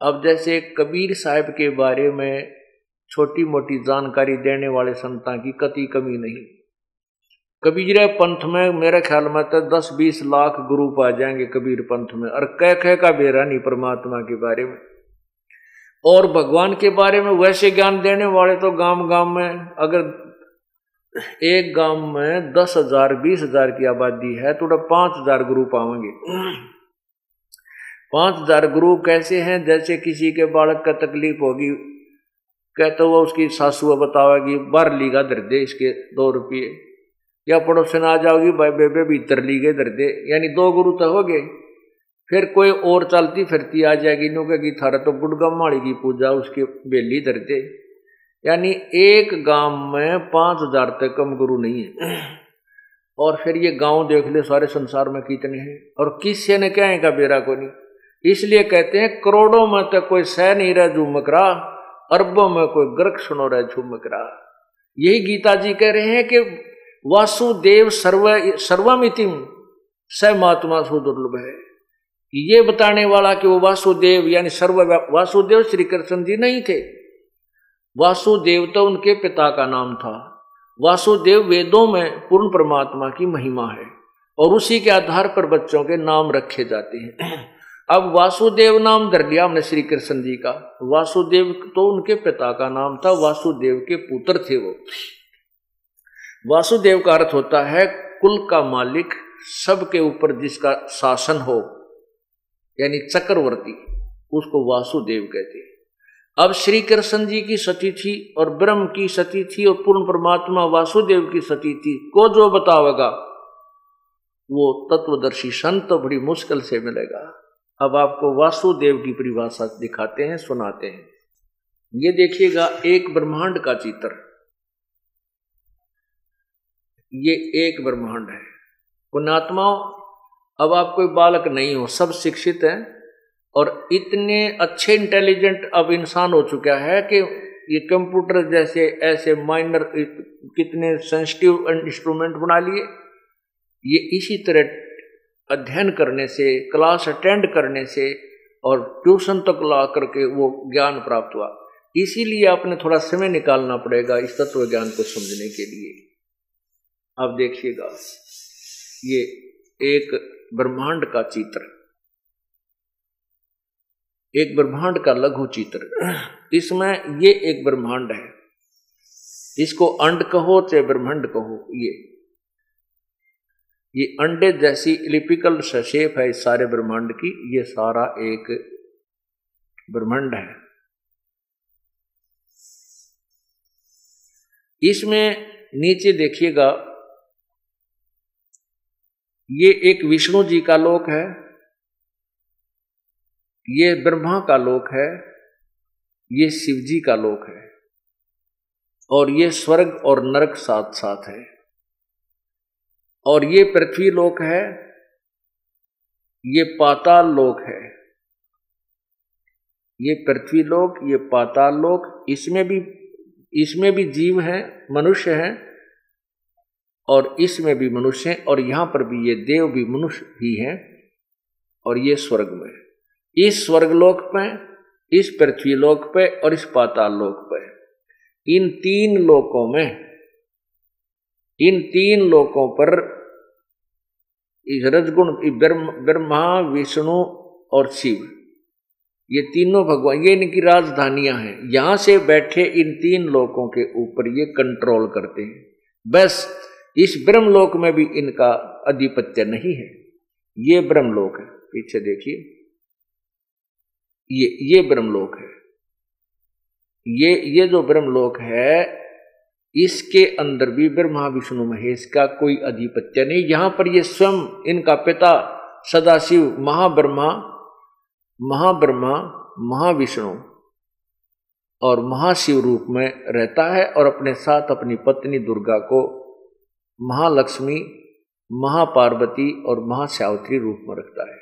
अब जैसे कबीर साहब के बारे में छोटी मोटी जानकारी देने वाले संतान की कति कमी नहीं। कबीर पंथ में, मेरे ख्याल में तो दस बीस लाख गुरु पा जाएँगे कबीर पंथ में, और कह कह का बेरा नहीं परमात्मा के बारे में। और भगवान के बारे में वैसे ज्ञान देने वाले तो गाँव गाँव में, अगर एक गाँव में दस हज़ार, बीस हज़ार की आबादी है तो पाँच हज़ार गुरु पावेंगे। पाँच हज़ार गुरु कैसे हैं? जैसे किसी के बालक का तकलीफ़ होगी कहते हुआ उसकी सासू बतावेगी बार लीगा दर दे इसके दो रुपये। या पड़ोसन आ जाओगी भाई बेबे भीतर गए दर दे यानी दो गुरु तो हो गए। फिर कोई और चलती फिरती आ जाएगी नो कहेगी, थारा तो गुड़गा माड़ी की पूजा, उसके बेली दर्दे यानी एक गाँव में पाँच हज़ार तक कम गुरु नहीं है। और फिर ये गाँव देख ले, सारे संसार में कितने हैं। और किससे ने क्या है का बेरा को नहीं इसलिए कहते हैं, करोड़ों में तो कोई सह नहीं रहा, झूमक रहा। अरबों में कोई गर्क सुनो रहा, झूमक रहा। यही गीता जी कह रहे हैं कि वासुदेव सर्व, सर्वमितिम स महात्मा सुदुर्लभ है। ये बताने वाला कि वो वासुदेव, यानी सर्व वासुदेव श्री कृष्ण जी नहीं थे। वासुदेव तो उनके पिता का नाम था। वासुदेव वेदों में पूर्ण परमात्मा की महिमा है और उसी के आधार पर बच्चों के नाम रखे जाते हैं। अब वासुदेव नाम धर लिया हमने श्री कृष्ण जी का। वासुदेव तो उनके पिता का नाम था, वासुदेव के पुत्र थे वो। वासुदेव का अर्थ होता है, कुल का मालिक सबके ऊपर जिसका शासन हो, यानी चक्रवर्ती, उसको वासुदेव कहते हैं। अब श्री कृष्ण जी की सती थी और ब्रह्म की सती थी और पूर्ण परमात्मा वासुदेव की सती थी, को जो बतावेगा, वो तत्वदर्शी संत बड़ी मुश्किल से मिलेगा। अब आपको वासुदेव की परिभाषा दिखाते हैं, सुनाते हैं। ये देखिएगा एक ब्रह्मांड का चित्र। ये एक ब्रह्मांड है। पुणात्माओं अब आप कोई बालक नहीं हो, सब शिक्षित हैं और इतने अच्छे इंटेलिजेंट अब इंसान हो चुका है कि ये कंप्यूटर जैसे, ऐसे माइनर कितने सेंसिटिव इंस्ट्रूमेंट बना लिए। ये इसी तरह अध्ययन करने से क्लास अटेंड करने से और ट्यूशन तक ला करके वो ज्ञान प्राप्त हुआ। इसीलिए आपने थोड़ा समय निकालना पड़ेगा इस तत्व ज्ञान को समझने के लिए। आप देखिएगा, ये एक ब्रह्मांड का चित्र। एक ब्रह्मांड का लघु चित्र। इसमें ये एक ब्रह्मांड है। इसको अंड कहो चाहे ब्रह्मांड कहो, ये। ये अंडे जैसी इलिपिकल शेप है इस सारे ब्रह्मांड की, ये सारा एक ब्रह्मांड है। इसमें नीचे देखिएगा, ये एक विष्णु जी का लोक है, ये ब्रह्मा का लोक है, ये शिव जी का लोक है, और ये स्वर्ग और नरक साथ साथ है। और ये पृथ्वी लोक है, ये पाताल लोक है। ये पृथ्वी लोक, ये पाताल लोक, इसमें भी इसमें भी जीव है, मनुष्य है, और इसमें भी मनुष्य है, और यहाँ पर भी ये देव भी मनुष्य ही है, और ये स्वर्ग में इस स्वर्गलोक में इस पृथ्वी लोक पे, और इस पाताल लोक पे। इन तीन लोकों में इन तीन लोकों पर रजगुण ब्रह्मा विष्णु और शिव, ये तीनों भगवान, ये इनकी राजधानियाँ हैं। यहाँ से बैठे इन तीन लोकों के ऊपर ये कंट्रोल करते हैं। बस, इस ब्रह्मलोक में भी इनका आधिपत्य नहीं है। ये ब्रह्मलोक है। पीछे देखिए। ये ये ब्रह्मलोक है। ये ये जो ब्रह्मलोक है इसके अंदर भी ब्रह्मा विष्णु महेश का कोई अधिपत्य नहीं। यहाँ पर ये स्वयं इनका पिता सदाशिव महाब्रह्मा महाब्रह्मा, महाविष्णु और महाशिव रूप में रहता है और अपने साथ अपनी पत्नी दुर्गा को महालक्ष्मी, महापार्वती और महाशावत्री रूप में रखता है।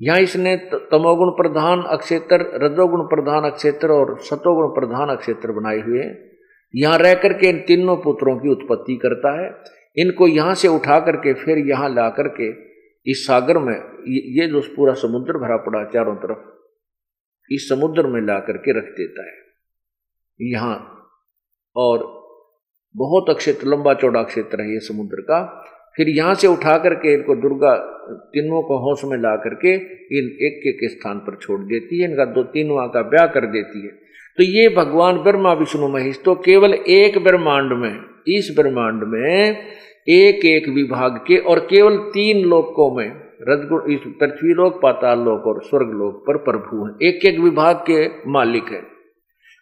यहाँ इसने तमोगुण प्रधान अक्षेत्र, रजोगुण प्रधान अक्षेत्र और सतोगुण प्रधान अक्षेत्र बनाए हुए हैं। यहाँ रह करके इन तीनों पुत्रों की उत्पत्ति करता है। इनको यहाँ से उठा करके फिर यहाँ ला करके इस सागर में, ये जो पूरा समुद्र भरा पड़ा चारों तरफ़, इस समुद्र में ला करके रख देता है। यहाँ, और बहुत अक्षेत्र लंबा चौड़ा क्षेत्र है ये समुद्र का। फिर यहाँ से उठा करके इनको दुर्गा, तीनों को होश में ला करके इन एक एक स्थान पर छोड़ देती है। इनका दो, तीनों का ब्याह कर देती है। तो ये भगवान ब्रह्मा, विष्णु, महेश तो केवल एक ब्रह्मांड में, इस ब्रह्मांड में एक एक विभाग के और केवल तीन लोकों में, रजगुण, इस पृथ्वी लोक, पाताल लोक और स्वर्ग लोक पर प्रभु है। एक एक विभाग के मालिक है।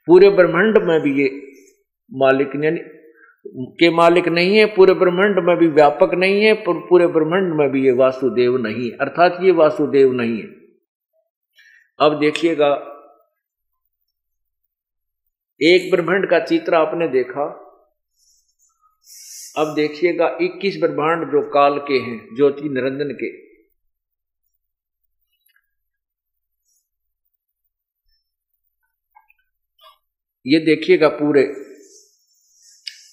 पूरे ब्रह्मांड में भी ये मालिक यानी के मालिक नहीं है, पूरे ब्रह्मांड में भी व्यापक नहीं है, पर पूरे ब्रह्मांड में भी ये वासुदेव नहीं है। अर्थात ये वासुदेव नहीं है। अब देखिएगा एक ब्रह्मांड का चित्र आपने देखा। अब देखिएगा 21 ब्रह्मांड जो काल के हैं, ज्योति निरंजन के। ये देखिएगा पूरे।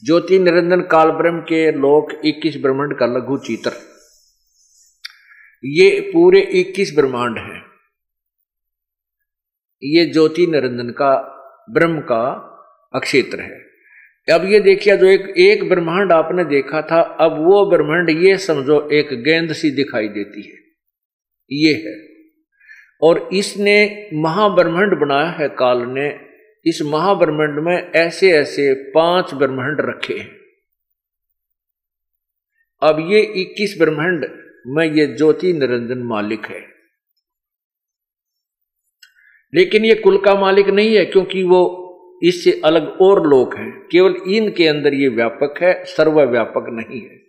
ज्योति निरंजन काल ब्रह्म के लोक 21 ब्रह्मांड का लघु चित्र। ये पूरे 21 ब्रह्मांड है। ये ज्योति निरंजन का ब्रह्म का अक्षेत्र है। अब ये देखिए, जो एक एक ब्रह्मांड आपने देखा था, अब वो ब्रह्मांड, ये समझो, एक गेंद सी दिखाई देती है। ये है। और इसने महाब्रह्मांड बनाया है काल ने। इस महाब्रह्मांड में ऐसे ऐसे पाँच ब्रह्मांड रखे हैं। अब ये 21 ब्रह्मांड में ये ज्योति निरंजन मालिक है। लेकिन ये कुल का मालिक नहीं है, क्योंकि वो इससे अलग और लोक हैं। केवल इनके अंदर ये व्यापक है, सर्वव्यापक नहीं है।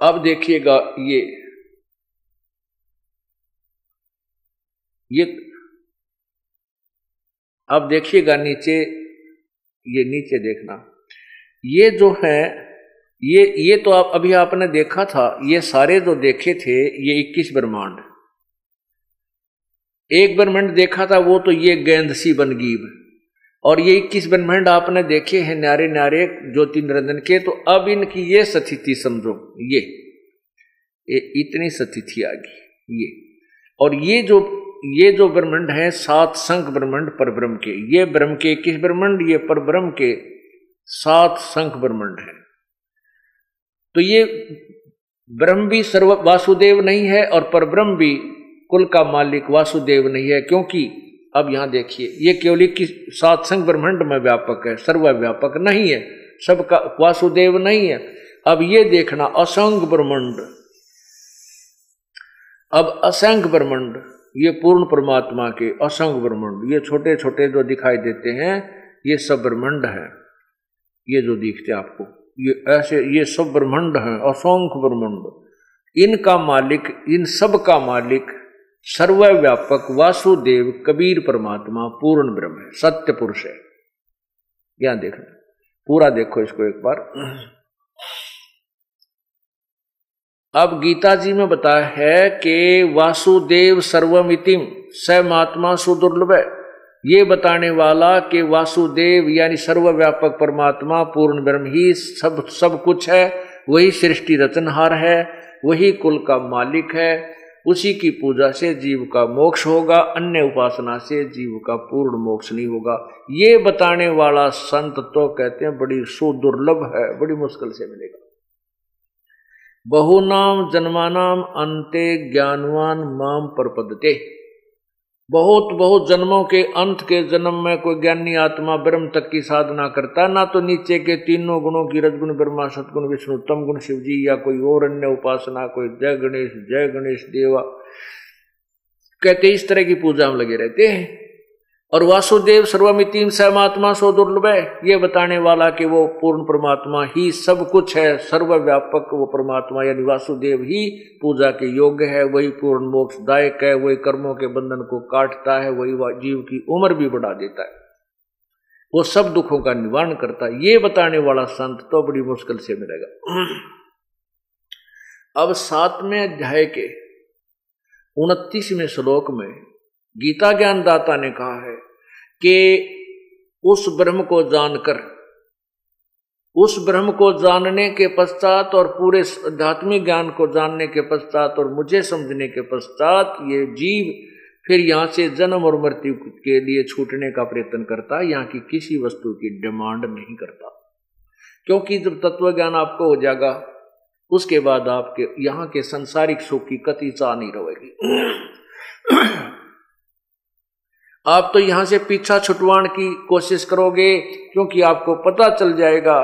अब देखिएगा ये ये अब देखिएगा नीचे, ये नीचे देखना। ये जो है, ये ये तो आप, अभी आपने देखा था, ये सारे जो देखे थे, ये 21 ब्रह्मांड एक ब्रह्मांड देखा था वो तो ये गेंद सी बनगीब और ये 21 ब्रह्मांड आपने देखे हैं न्यारे न्यारे ज्योति निरंजन के तो अब इनकी ये स्थिति समझो ये, ये इतनी स्थिति आ गई ये। और ये जो ये जो ब्रह्मंड है सात संख ब्रह्मंड पर ब्रह्म के ये ब्रह्म के किस ब्रह्मंड ये पर ब्रह्म के सात संख ब्रह्मंड है। तो ये ब्रह्म भी सर्व वासुदेव नहीं है और पर ब्रह्म भी कुल का मालिक वासुदेव नहीं है, क्योंकि अब यहाँ देखिए, ये केवल की सात संघ ब्रह्मंड में व्यापक है, सर्वव्यापक नहीं है, सबका वासुदेव नहीं है। अब ये देखना असंग ब्रह्मंड। अब असंग ब्रह्मंड, ये पूर्ण परमात्मा के असंग ब्रह्मंड, ये छोटे छोटे जो दिखाई देते हैं, ये सब ब्रह्मंड है। ये जो दिखते आपको, ये ऐसे, ये सब ब्रह्मंड है असंख्य ब्रह्मंड। इनका मालिक, इन सब का मालिक सर्वव्यापक वासुदेव कबीर परमात्मा पूर्ण ब्रह्म है, सत्य पुरुष है। यहाँ देखना पूरा देखो इसको एक बार। अब गीता जी में बताया है कि वासुदेव सर्वमितिम महात्मा सुदुर्लभ ये बताने वाला कि वासुदेव यानी सर्वव्यापक परमात्मा, पूर्ण ब्रह्म ही सब सब कुछ है, वही सृष्टि रचनहार है, वही कुल का मालिक है उसी की पूजा से जीव का मोक्ष होगा, अन्य उपासना से जीव का पूर्ण मोक्ष नहीं होगा। ये बताने वाला संत तो कहते हैं, बड़ी सुदुर्लभ है, बड़ी मुश्किल से मिलेगा। बहुनाम जन्मानाम अंते ज्ञानवान माम परपदते बहुत बहुत जन्मों के अंत के जन्म में कोई ज्ञानी आत्मा ब्रह्म तक की साधना करता है ना तो नीचे के तीनों गुणों की रजगुण ब्रह्मा सतगुण विष्णु तम गुण शिव जी या कोई और अन्य उपासना, कोई जय गणेश जय गणेश देवा। कहते इस तरह की पूजा में लगे रहते हैं। और वासुदेव सर्वमितिम सहमात्मा सो दुर्लभ है ये बताने वाला कि वो पूर्ण परमात्मा ही सब कुछ है, सर्वव्यापक वो परमात्मा, यानी वासुदेव ही पूजा के योग्य है, वही पूर्ण मोक्षदायक है, वही कर्मों के बंधन को काटता है, वही जीव की उम्र भी बढ़ा देता है। वो सब दुखों का निवारण करता है। ये बताने वाला संत तो बड़ी मुश्किल से मिलेगा। अब सातवें अध्याय के उनतीसवें श्लोक में गीता ज्ञानदाता ने कहा है कि उस ब्रह्म को जानकर, उस ब्रह्म को जानने के पश्चात और पूरे आध्यात्मिक ज्ञान को जानने के पश्चात और मुझे समझने के पश्चात ये जीव फिर यहाँ से जन्म और मृत्यु के लिए छूटने का प्रयत्न करता है, यहाँ की किसी वस्तु की डिमांड नहीं करता। क्योंकि जब तत्व ज्ञान आपको हो जाएगा, उसके बाद आपके यहाँ के संसारिक सुख की कति चाह नहीं रहेगी। आप तो यहाँ से पीछा छुटवाने की कोशिश करोगे, क्योंकि आपको पता चल जाएगा,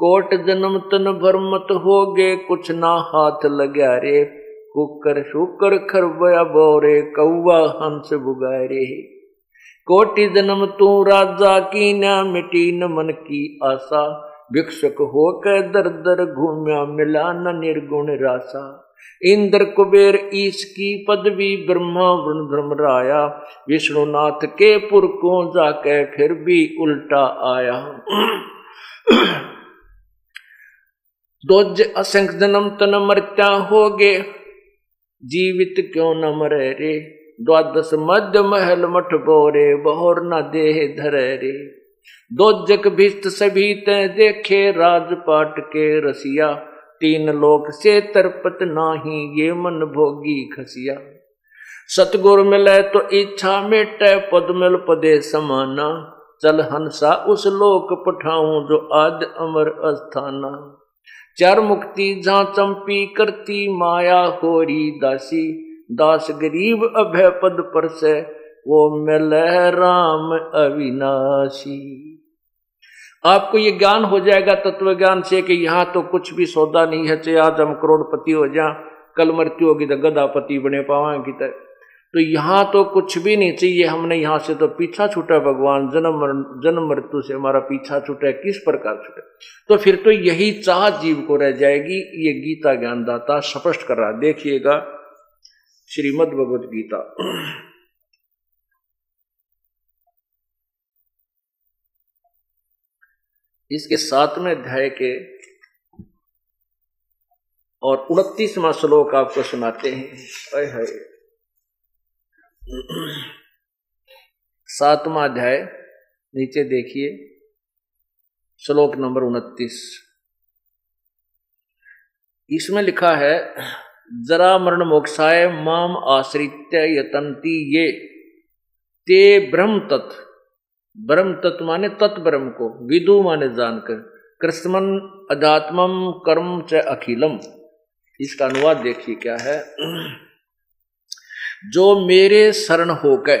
कोट जन्म तन भर मत होगे, कुछ ना हाथ लगा रे कुकर शुकर खरबया बोरे कौआ हंस बुगारे कोटि जन्म तू राजा की न मिटी न मन की आशा, भिक्षक होकर दर दर घूम्या मिला न निर्गुण रासा इंद्र कुबेर ईश की पदवी ब्रह्मा वृण ब्रह्म राया विष्णुनाथ के पुर को जाके फिर भी उल्टा आया। दोज असंख जन्म तन मरत्या हो गे जीवित क्यों न मरे रे? द्वादश मध्य महल मठ बोरे बहोर न देह धरे रे। दो जग भिस्त सभी ते देखे, राजपाट के रसिया तीन लोक से तरपत नाही, ये मन भोगी खसिया। सतगुर मिले तो इच्छा मिटे, पद मिल पदे समाना। चल हंसा उस लोक पठाऊं जो आद अमर अस्थाना। चार मुक्ति जहाँ चंपी करती, माया होरी दासी। दास गरीब अभय पद पर से वो मिल राम अविनाशी। आपको ये ज्ञान हो जाएगा तत्व ज्ञान से कि यहाँ तो कुछ भी सौदा नहीं है, चाहे आज हम करोड़पति हो जाए, कल मृत्यु होगी तो गदापति बने पावाएँगे तो तो यहाँ तो कुछ भी नहीं चाहिए हमने यहाँ से तो पीछा छूटा भगवान, जन्म जन्म मृत्यु से हमारा पीछा छूटा किस प्रकार छूटा? तो फिर तो यही चाह जीव को रह जाएगी, ये गीता ज्ञानदाता स्पष्ट कर रहा देखिएगा श्रीमद भगवत गीता इसके सातवें अध्याय के और उनतीसवा श्लोक आपको सुनाते हैं। अय है सातवा अध्याय नीचे देखिए श्लोक नंबर उनतीस। इसमें लिखा है जरा मरण मोक्षाय माम आश्रित्य यतंती ये ते ब्रह्म तत्व ब्रह्म तत्व माने तत्ब्रह्म को, विदु माने जानकर। कृष्णमन अध्यात्मम कर्म च अखिलम। इसका अनुवाद देखिए क्या है। जो मेरे शरण होकर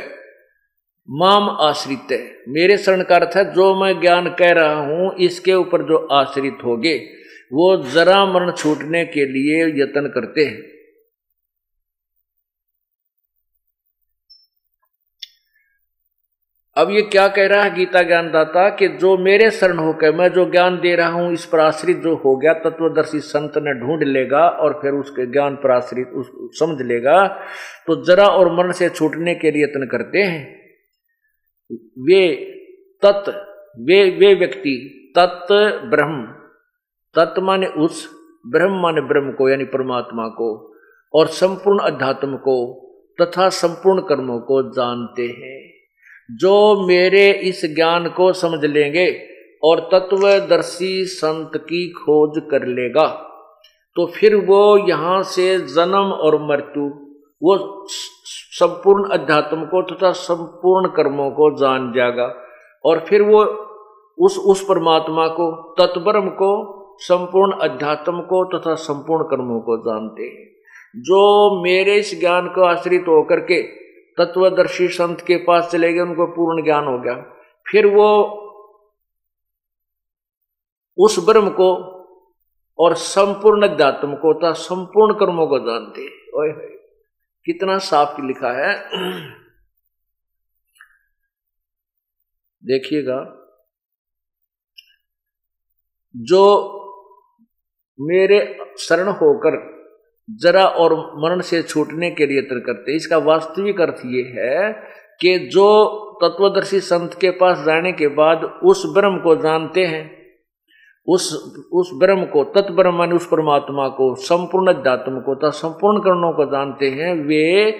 माम आश्रित है, मेरे शरण का अर्थ है, जो मैं ज्ञान कह रहा हूँ, इसके ऊपर जो आश्रित होगे, वो जरा मरण छूटने के लिए यत्न करते हैं। अब ये क्या कह रहा है गीता ज्ञानदाता कि जो मेरे शरण होकर मैं जो ज्ञान दे रहा हूँ, इस पर आश्रित जो हो गया, तत्वदर्शी संत ने ढूंढ लेगा और फिर उसके ज्ञान पर आश्रित उस समझ लेगा। तो जरा और मरण से छूटने के लिए यत्न करते हैं। वे तत्, वे वे व्यक्ति तत् ब्रह्म तत्व माने उस, ब्रह्म माने ब्रह्म को, यानी परमात्मा को, और संपूर्ण अध्यात्म को तथा संपूर्ण कर्मों को जानते हैं। जो मेरे इस ज्ञान को समझ लेंगे और तत्वदर्शी संत की खोज कर लेगा तो फिर वो यहाँ से जन्म और मृत्यु, वो संपूर्ण अध्यात्म को तथा संपूर्ण कर्मों को जान जाएगा। और फिर वो उस उस परमात्मा को, तत्परम को, संपूर्ण अध्यात्म को तथा संपूर्ण कर्मों को जानते हैं। जो मेरे इस ज्ञान को आश्रित होकर के तत्वदर्शी संत के पास चले गए, उनको पूर्ण ज्ञान हो गया। फिर वो उस ब्रह्म को और संपूर्ण अध्यात्म को था संपूर्ण कर्मों को जानते। कितना साफ़ लिखा है। देखिएगा, जो मेरे शरण होकर जरा और मरण से छूटने के लिए यत्न करते इसका वास्तविक अर्थ ये है कि जो तत्वदर्शी संत के पास जाने के बाद उस ब्रह्म को जानते हैं, उस उस ब्रह्म को, तत्ब्रह्म मान उस परमात्मा को, संपूर्ण अध्यात्म को तथा संपूर्ण करणों को जानते हैं, वे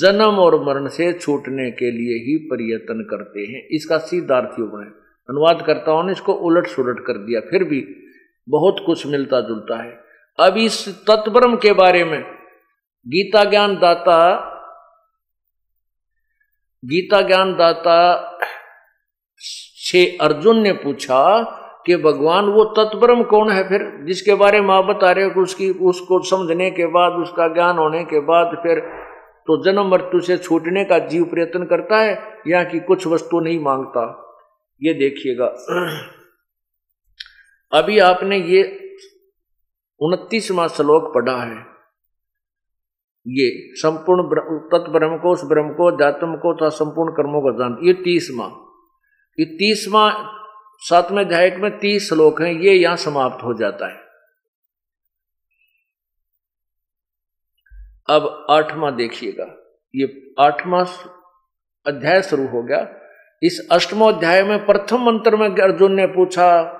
जन्म और मरण से छूटने के लिए ही प्रयत्न करते हैं। इसका सीधा अर्थ है अनुवाद करता हूँ इसको उलट सुलट कर दिया, फिर भी बहुत कुछ मिलता जुलता है। अब इस तत्ब्रह्म के बारे में गीता ज्ञान दाता गीता ज्ञान दाता से अर्जुन ने पूछा कि भगवान वो तत्ब्रह्म कौन है फिर, जिसके बारे में आप बता रहे हो उसकी, उसको समझने के बाद, उसका ज्ञान होने के बाद फिर तो जन्म मृत्यु से छूटने का जीव प्रयत्न करता है या कि कुछ वस्तु नहीं माँगता? ये देखिएगा। *clears throat* अभी आपने ये उनतीसवा श्लोक पढ़ा है। ये संपूर्ण तत्ब्रह्म को, उस ब्रह्म को, जातम को तथा संपूर्ण कर्मों का जान, ये तीसवा। ये तीसवा, सातवें अध्याय में तीस श्लोक हैं, ये यहाँ समाप्त हो जाता है। अब आठवां देखिएगा। ये आठवां अध्याय शुरू हो गया। इस अष्टमो अध्याय में प्रथम मंत्र में अर्जुन ने पूछा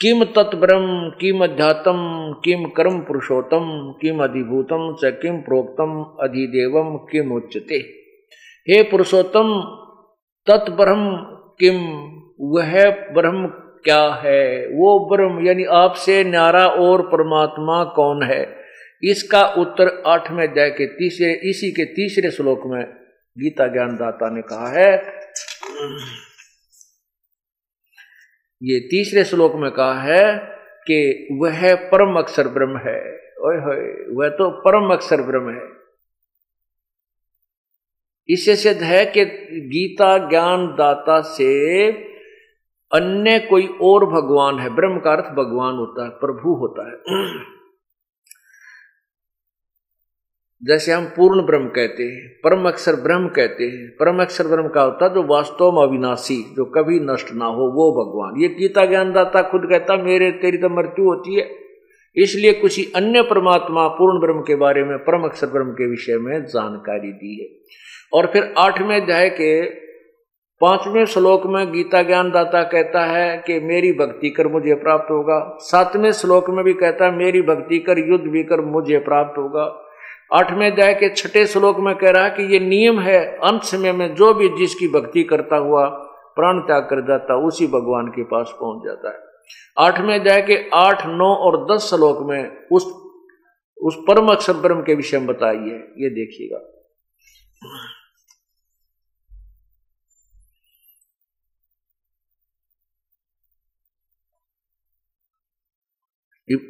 किम तत्ब्रह्म किम अध्यात्म किम कर्म पुरुषोत्तम, किम अधिभूतम च किम प्रोक्तम अधिदेवम किम उच्चते हे पुरुषोत्तम तत्ब्रह्म किम, वह ब्रह्म क्या है? वो ब्रह्म यानी आपसे न्यारा और परमात्मा कौन है? इसका उत्तर आठवें अध्याय के तीसरे, इसी के तीसरे श्लोक में गीता ज्ञानदाता ने कहा है। ये तीसरे श्लोक में कहा है कि वह परम अक्षर ब्रह्म है। ओए होए, वह तो परम अक्षर ब्रह्म है। इससे सिद्ध है कि गीता ज्ञान दाता से अन्य कोई और भगवान है। ब्रह्म का अर्थ भगवान होता है, प्रभु होता है। जैसे हम पूर्ण ब्रह्म कहते हैं, परम अक्षर ब्रह्म कहते हैं, परम अक्षर ब्रह्म का होता है जो वास्तव में अविनाशी, जो कभी नष्ट ना हो, वो भगवान। ये गीता ज्ञानदाता खुद कहता, मेरे, तेरी तो मृत्यु होती है। इसलिए कुछ अन्य परमात्मा पूर्ण ब्रह्म के बारे में, परम अक्षर ब्रह्म के विषय में जानकारी दी है। और फिर आठवें अध्याय के पाँचवें श्लोक में गीता ज्ञानदाता कहता है कि, मेरी भक्ति कर मुझे प्राप्त होगा। सातवें श्लोक में भी कहता है, मेरी भक्ति कर युद्ध भी कर मुझे प्राप्त होगा। आठवें अध्याय के छठे श्लोक में कह रहा है कि ये नियम है, अंत समय में जो भी जिसकी भक्ति करता हुआ प्राण त्याग कर जाता, उसी भगवान के पास पहुँच जाता है। आठवें अध्याय के आठ, नौ और दस श्लोक में उस उस परम अक्षर ब्रह्म के विषय में बताई है ये देखिएगा।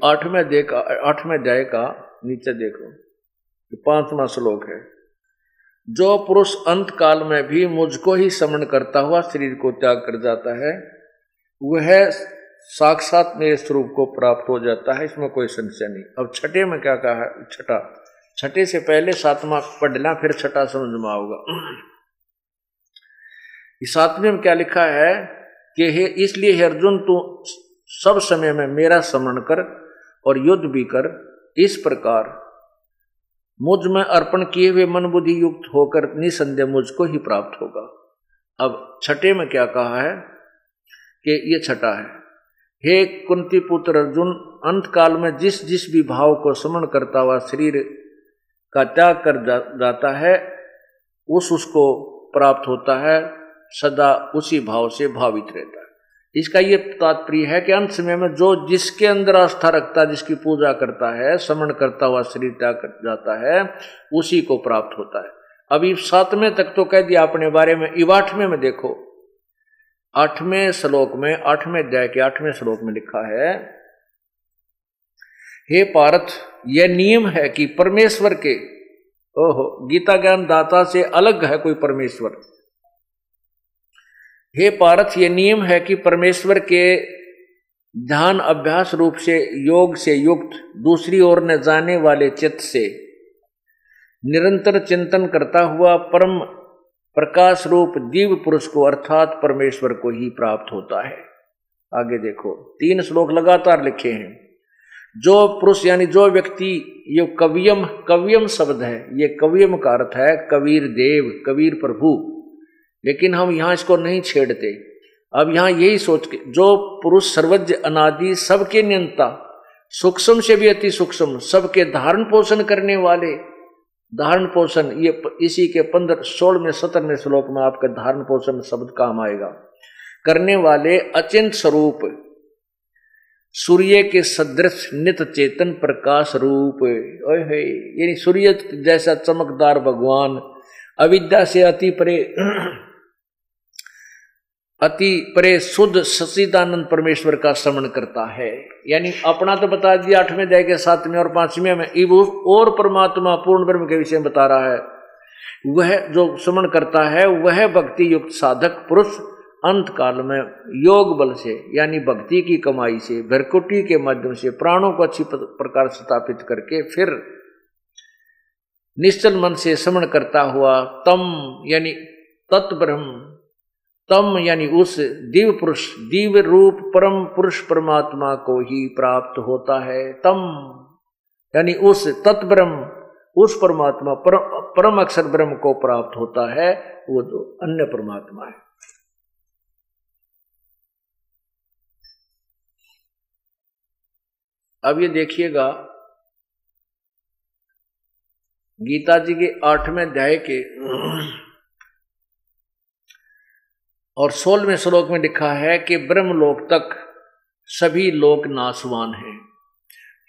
आठवें देख, आठवें अध्याय का नीचे देखो पांचवा श्लोक है, जो पुरुष अंत काल में भी मुझको ही समन करता हुआ शरीर को त्याग कर जाता है, वह साक्षात मेरे स्वरूप को प्राप्त हो जाता है, इसमें कोई संशय नहीं। अब छठे में क्या कहा है? छठा। छठे से पहले सातवा पढ़ना फिर छठा समझ में आऊगा सातवें में क्या लिखा है कि हे, इसलिए हे अर्जुन, तू सब समय में मेरा स्मरण कर और युद्ध भी कर, इस प्रकार मुझमें अर्पण किए हुए मन बुद्धि युक्त होकर निसंदेह मुझको ही प्राप्त होगा। अब छठे में क्या कहा है कि ये छठा है। हे कुंती पुत्र अर्जुन अंत काल में जिस जिस भी भाव को स्मरण करता हुआ शरीर का त्याग कर जाता है, उस उसको प्राप्त होता है, सदा उसी भाव से भावित रहता है। इसका ये तात्पर्य है कि अंत समय में जो जिसके अंदर आस्था रखता है जिसकी पूजा करता है समण करता हुआ शरीर त्याग जाता है, उसी को प्राप्त होता है। अभी सातवें तक तो कह दिया अपने बारे में, इव आठवें में देखो। आठवें श्लोक में, आठवें अध्याय के आठवें श्लोक में लिखा है, हे पार्थ, यह नियम है कि परमेश्वर के, ओहो, गीता ज्ञान दाता से अलग है कोई परमेश्वर। हे पारथ, ये नियम है कि परमेश्वर के ध्यान अभ्यास रूप से, योग से युक्त, दूसरी ओर न जाने वाले चित्त से निरंतर चिंतन करता हुआ परम प्रकाश रूप दिव्य पुरुष को अर्थात परमेश्वर को ही प्राप्त होता है। आगे देखो, तीन श्लोक लगातार लिखे हैं। जो पुरुष यानी जो व्यक्ति, ये कवियम कवियम शब्द है, ये कवियम का अर्थ है कबीर देव, कबीर प्रभु। लेकिन हम यहाँ इसको नहीं छेड़ते। अब यहाँ यही सोच के, जो पुरुष सर्वज्ञ, अनादि, सबके नियंता सूक्ष्म से भी अति सूक्ष्म, सबके धारण पोषण करने वाले, धारण पोषण, ये इसी के पंद्रह सोलह सोलहवें, सत्रहवें श्लोक में आपका धारण पोषण शब्द काम आएगा। करने वाले अचिंत स्वरूप, सूर्य के सदृश नित चेतन प्रकाश रूप। यानी सूर्य जैसा चमकदार भगवान, अविद्या से अति परे अति परे शुद्ध सचिदानंद परमेश्वर का श्रवण करता है। यानी अपना तो बता दिया आठवें अध्याय के सातवें और पाँचवें में, इब और परमात्मा पूर्ण ब्रह्म के विषय में बता रहा है। वह जो श्रवण करता है, वह भक्ति युक्त साधक पुरुष अंत काल में योग बल से, यानी भक्ति की कमाई से भरकुटी के माध्यम से, प्राणों को अच्छी प्रकार स्थापित करके फिर निश्चल मन से श्रवण करता हुआ तम, यानी तत्ब्रह्म तम यानी उस दिव्य पुरुष दिव्य रूप परम पुरुष परमात्मा को ही प्राप्त होता है। तम, यानी उस तत्ब्रह्म, उस परमात्मा परम परम अक्षर ब्रह्म को प्राप्त होता है, वो जो अन्य परमात्मा है। अब ये देखिएगा, गीता जी के आठवें अध्याय के और सोलहवें श्लोक में लिखा है कि ब्रह्मलोक तक सभी लोग नासवान हैं।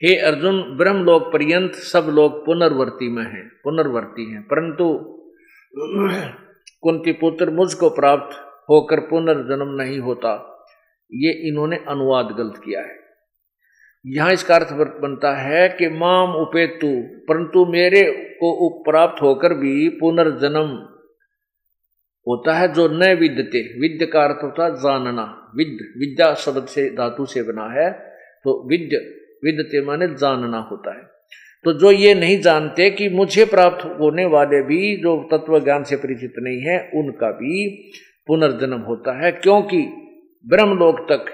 हे अर्जुन, ब्रह्मलोक पर्यंत सब लोग पुनर्वर्ती में हैं, पुनर्वर्ती हैं। परंतु कुंती पुत्र मुझको प्राप्त होकर पुनर्जन्म नहीं होता, ये इन्होंने अनुवाद गलत किया है। यहाँ इसका अर्थ बनता है कि माम उपेतु, परंतु मेरे को प्राप्त होकर भी पुनर्जन्म होता है जो न विद्यते विद्य का अर्थ होता है जानना। विद्य विद्या शब्द से, धातु से बना है तो विद्य विद्यते माने जानना होता है। तो जो ये नहीं जानते कि मुझे प्राप्त होने वाले भी जो तत्व ज्ञान से परिचित नहीं है, उनका भी पुनर्जन्म होता है, क्योंकि ब्रह्मलोक तक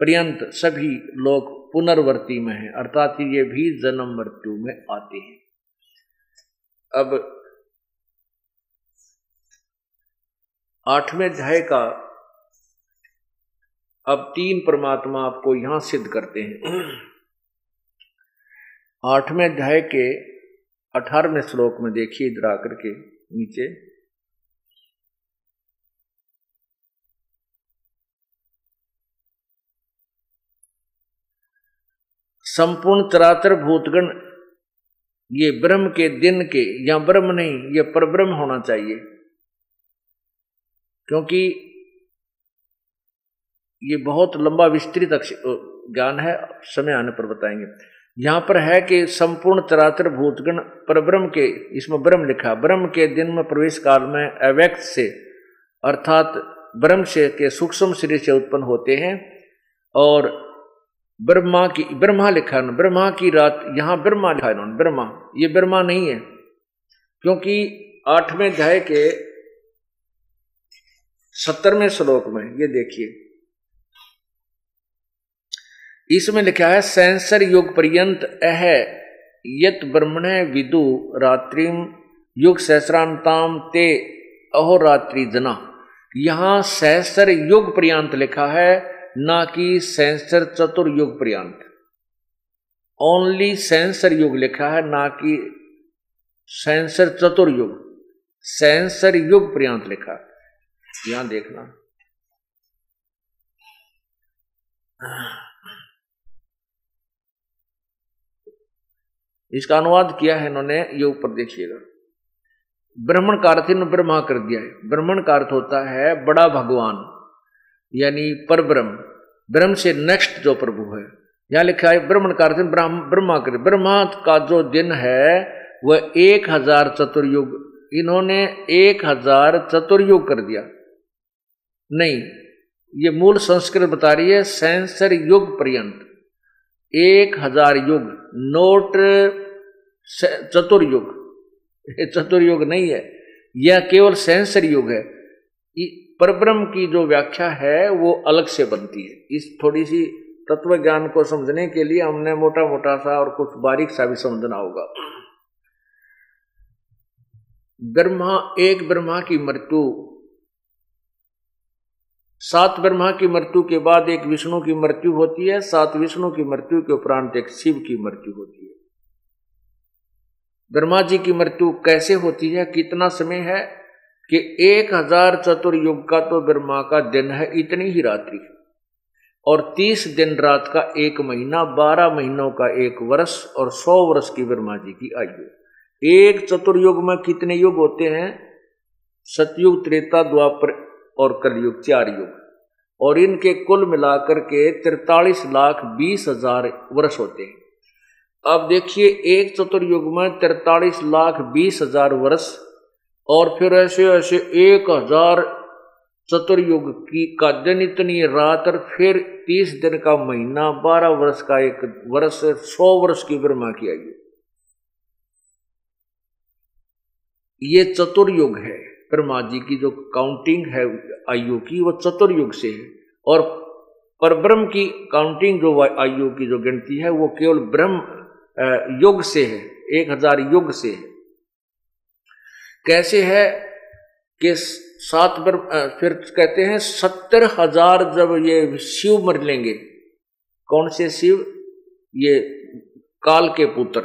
पर्यंत सभी लोग पुनर्वर्ती में हैं, अर्थात ये भी जन्म मृत्यु में आते हैं। अब आठवें अध्याय का अब तीन परमात्मा आपको यहाँ सिद्ध करते हैं। आठवें अध्याय के अठारहवें श्लोक में देखिए इधर आकर के नीचे। संपूर्ण चराचर भूतगण, ये ब्रह्म के दिन के, या ब्रह्म नहीं, ये परब्रह्म होना चाहिए। क्योंकि ये बहुत लंबा विस्तृत ज्ञान है समय आने पर बताएँगे। यहाँ पर है कि संपूर्ण चराचर भूतगण पर ब्रह्म के, इसमें ब्रह्म लिखा, ब्रह्म के दिन में प्रवेश काल में अव्यक्त से, अर्थात ब्रह्म से के सूक्ष्म शरीर से उत्पन्न होते हैं और ब्रह्मा की, ब्रह्मा लिखा है, ब्रह्मा की रात, यहाँ ब्रह्मा लिखा है ब्रह्मा, ये ब्रह्मा नहीं है। क्योंकि आठवें अध्याय के सत्तरवें श्लोक में, ये देखिए। इसमें लिखा है, सेंसर युग पर्यंत अह यत ब्रह्मण विदु रात्रिम युग सहस्रांताम ते अहोरात्रि जना। यहाँ सहसर युग पर्यंत लिखा है, ना कि सेंसर चतुर्युग पर्यंत। ओनली सेंसर युग लिखा है, ना कि सेंसर चतुर्युग सेंसर युग पर्यंत लिखा है। यहाँ देखना। इसका अनुवाद किया है इन्होंने, ये ऊपर देखिएगा। ब्राह्मण का अर्थ इन्होंने ब्रह्मा कर दिया है। ब्राह्मण का अर्थ होता है बड़ा भगवान, यानी पर ब्रह्म ब्रह्म से नेक्स्ट जो प्रभु है। यहाँ लिखा है, ब्राह्मण का अर्थ ब्रह्मा कर ब्रह्मा का जो दिन है, वह एक हज़ार चतुर्युग, इन्होंने एक हज़ार चतुर्युग कर दिया। नहीं, ये मूल संस्कृत बता रही है, सेंसर युग पर्यंत। एक हज़ार युग, नोट चतुर्युग चतुर्युग नहीं है, यह केवल सेंसर युग है। परब्रह्म की जो व्याख्या है, वो अलग से बनती है। इस थोड़ी सी तत्व ज्ञान को समझने के लिए हमने मोटा मोटा सा और कुछ बारीक सा भी समझना होगा। ब्रह्मा, एक ब्रह्मा की मृत्यु सात ब्रह्मा की मृत्यु के बाद एक विष्णु की मृत्यु होती है। सात विष्णु की मृत्यु के उपरांत एक शिव की मृत्यु होती है। ब्रह्मा जी की मृत्यु कैसे होती है? कितना समय है? कि एक हज़ार चतुर्युग का तो ब्रह्मा का दिन है, इतनी ही रात्रि और तीस दिन रात का एक महीना, बारह महीनों का एक वर्ष और सौ वर्ष की ब्रह्मा जी की आयु एक चतुर्युग में कितने युग होते हैं? सतयुग, त्रेता, द्वापर और कलयुग चार युग। और इनके कुल मिलाकर के तिरतालीस लाख बीस हज़ार वर्ष होते हैं। अब देखिए, एक चतुर्युग में तिरतालीस लाख बीस हज़ार वर्ष और फिर ऐसे ऐसे एक हज़ार चतुर्युग की का दिन इतनी रात और फिर तीस दिन का महीना, बारह वर्ष का एक वर्ष, सौ वर्ष की ब्रह्मा की आयु ये चतुर्युग है। ब्रह्मा जी की जो काउंटिंग है आयु की, वो चतुर्युग से है। और परब्रह्म की काउंटिंग जो आयु की जो गिनती है, वो केवल ब्रह्म युग से है, एक हज़ार युग से है। कैसे है कि सात बर फिर कहते हैं सत्तर हज़ार जब ये शिव मर लेंगे, कौन से शिव? ये काल के पुत्र।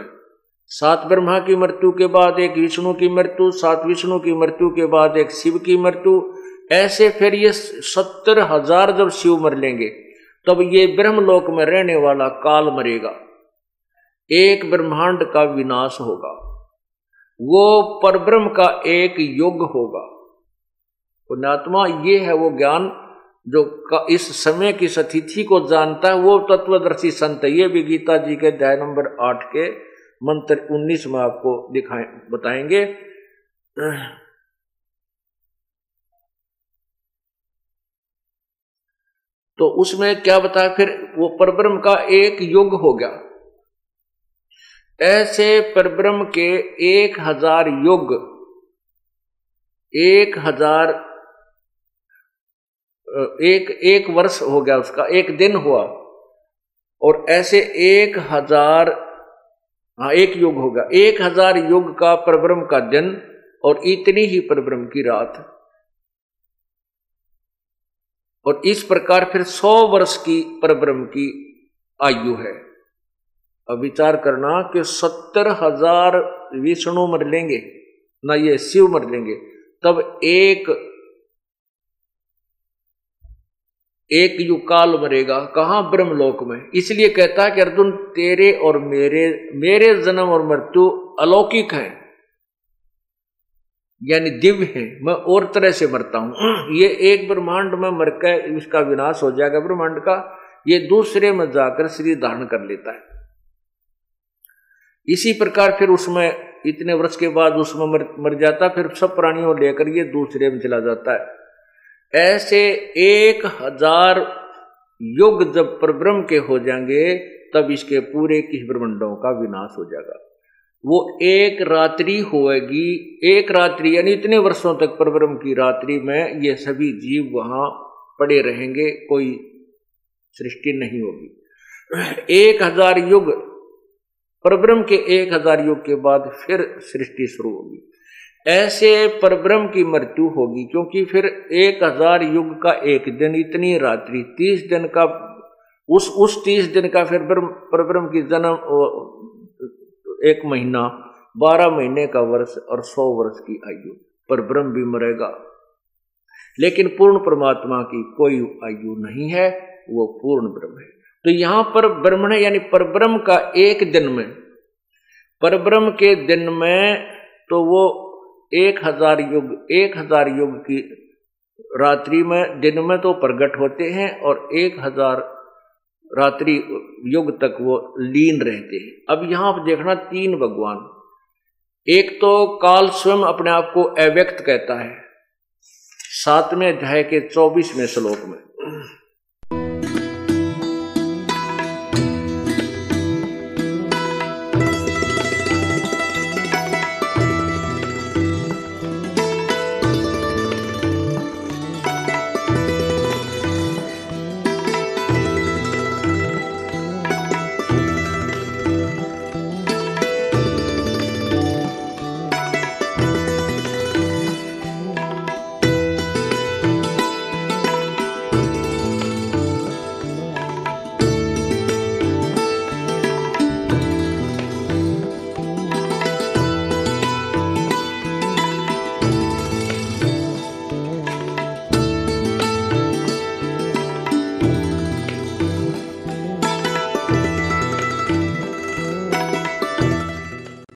सात ब्रह्मा की मृत्यु के बाद एक विष्णु की मृत्यु, सात विष्णु की मृत्यु के बाद एक शिव की मृत्यु। ऐसे फिर ये सत्तर हज़ार जब शिव मर लेंगे, तब ये ब्रह्मलोक में रहने वाला काल मरेगा। एक ब्रह्मांड का विनाश होगा। वो परब्रह्म का एक युग होगा। पुण्यात्मा, ये है वो ज्ञान जो इस समय की सतिथि को जानता है, वो तत्वदर्शी संत ये भी गीता जी के अध्याय नंबर आठ के मंत्र उन्नीस में आपको दिखाए, बताएँगे। तो उसमें क्या बताया? फिर वो परब्रह्म का एक युग हो गया। ऐसे परब्रह्म के एक हज़ार युग, एक हज़ार, एक एक वर्ष हो गया उसका, एक दिन हुआ। और ऐसे एक हज़ार हाँ एक युग होगा। एक हज़ार युग का परब्रह्म का दिन और इतनी ही परब्रह्म की रात। और इस प्रकार फिर सौ वर्ष की परब्रह्म की आयु है। अब विचार करना कि सत्तर हज़ार विष्णु मर लेंगे, ना ये शिव मर लेंगे, तब एक एक युग काल मरेगा कहा ब्रह्मलोक में? इसलिए कहता है कि अर्जुन तेरे और मेरे मेरे जन्म और मृत्यु अलौकिक है। यानी दिव्य है। मैं और तरह से मरता हूँ। *clears throat* ये एक ब्रह्मांड में मर कर इसका विनाश हो जाएगा ब्रह्मांड का। ये दूसरे में जाकर शरीर धारण कर लेता है। इसी प्रकार फिर उसमें इतने वर्ष के बाद उसमें मर, मर जाता फिर सब प्राणियों लेकर ये दूसरे में चला जाता है। ऐसे एक हज़ार युग जब परब्रह्म के हो जाएँगे, तब इसके पूरे किस ब्रह्मंडों का विनाश हो जाएगा। वो एक रात्रि होएगी, एक रात्रि, यानी इतने वर्षों तक परब्रह्म की रात्रि में ये सभी जीव वहाँ पड़े रहेंगे, कोई सृष्टि नहीं होगी। एक हज़ार युग, परब्रह्म के एक हज़ार युग के बाद फिर सृष्टि शुरू होगी। ऐसे परब्रह्म की मृत्यु होगी, क्योंकि फिर एक हज़ार युग का एक दिन, इतनी रात्रि, तीस दिन का, उस उस तीस दिन का फिर परब्रह्म की जन्म एक महीना, बारह महीने का वर्ष और सौ वर्ष की आयु पर ब्रह्म भी मरेगा। लेकिन पूर्ण परमात्मा की कोई आयु नहीं है, वो पूर्ण ब्रह्म है। तो यहाँ पर ब्रह्मण यानी परब्रह्म का एक दिन में, परब्रह्म के दिन में तो वो एक हज़ार युग, एक हज़ार युग की रात्रि में, दिन में तो प्रकट होते हैं और एक हज़ार रात्रि युग तक वो लीन रहते हैं। अब यहाँ पर देखना तीन भगवान। एक तो काल स्वयं अपने आप को अव्यक्त कहता है। सातवें अध्याय के चौबीसवें श्लोक में।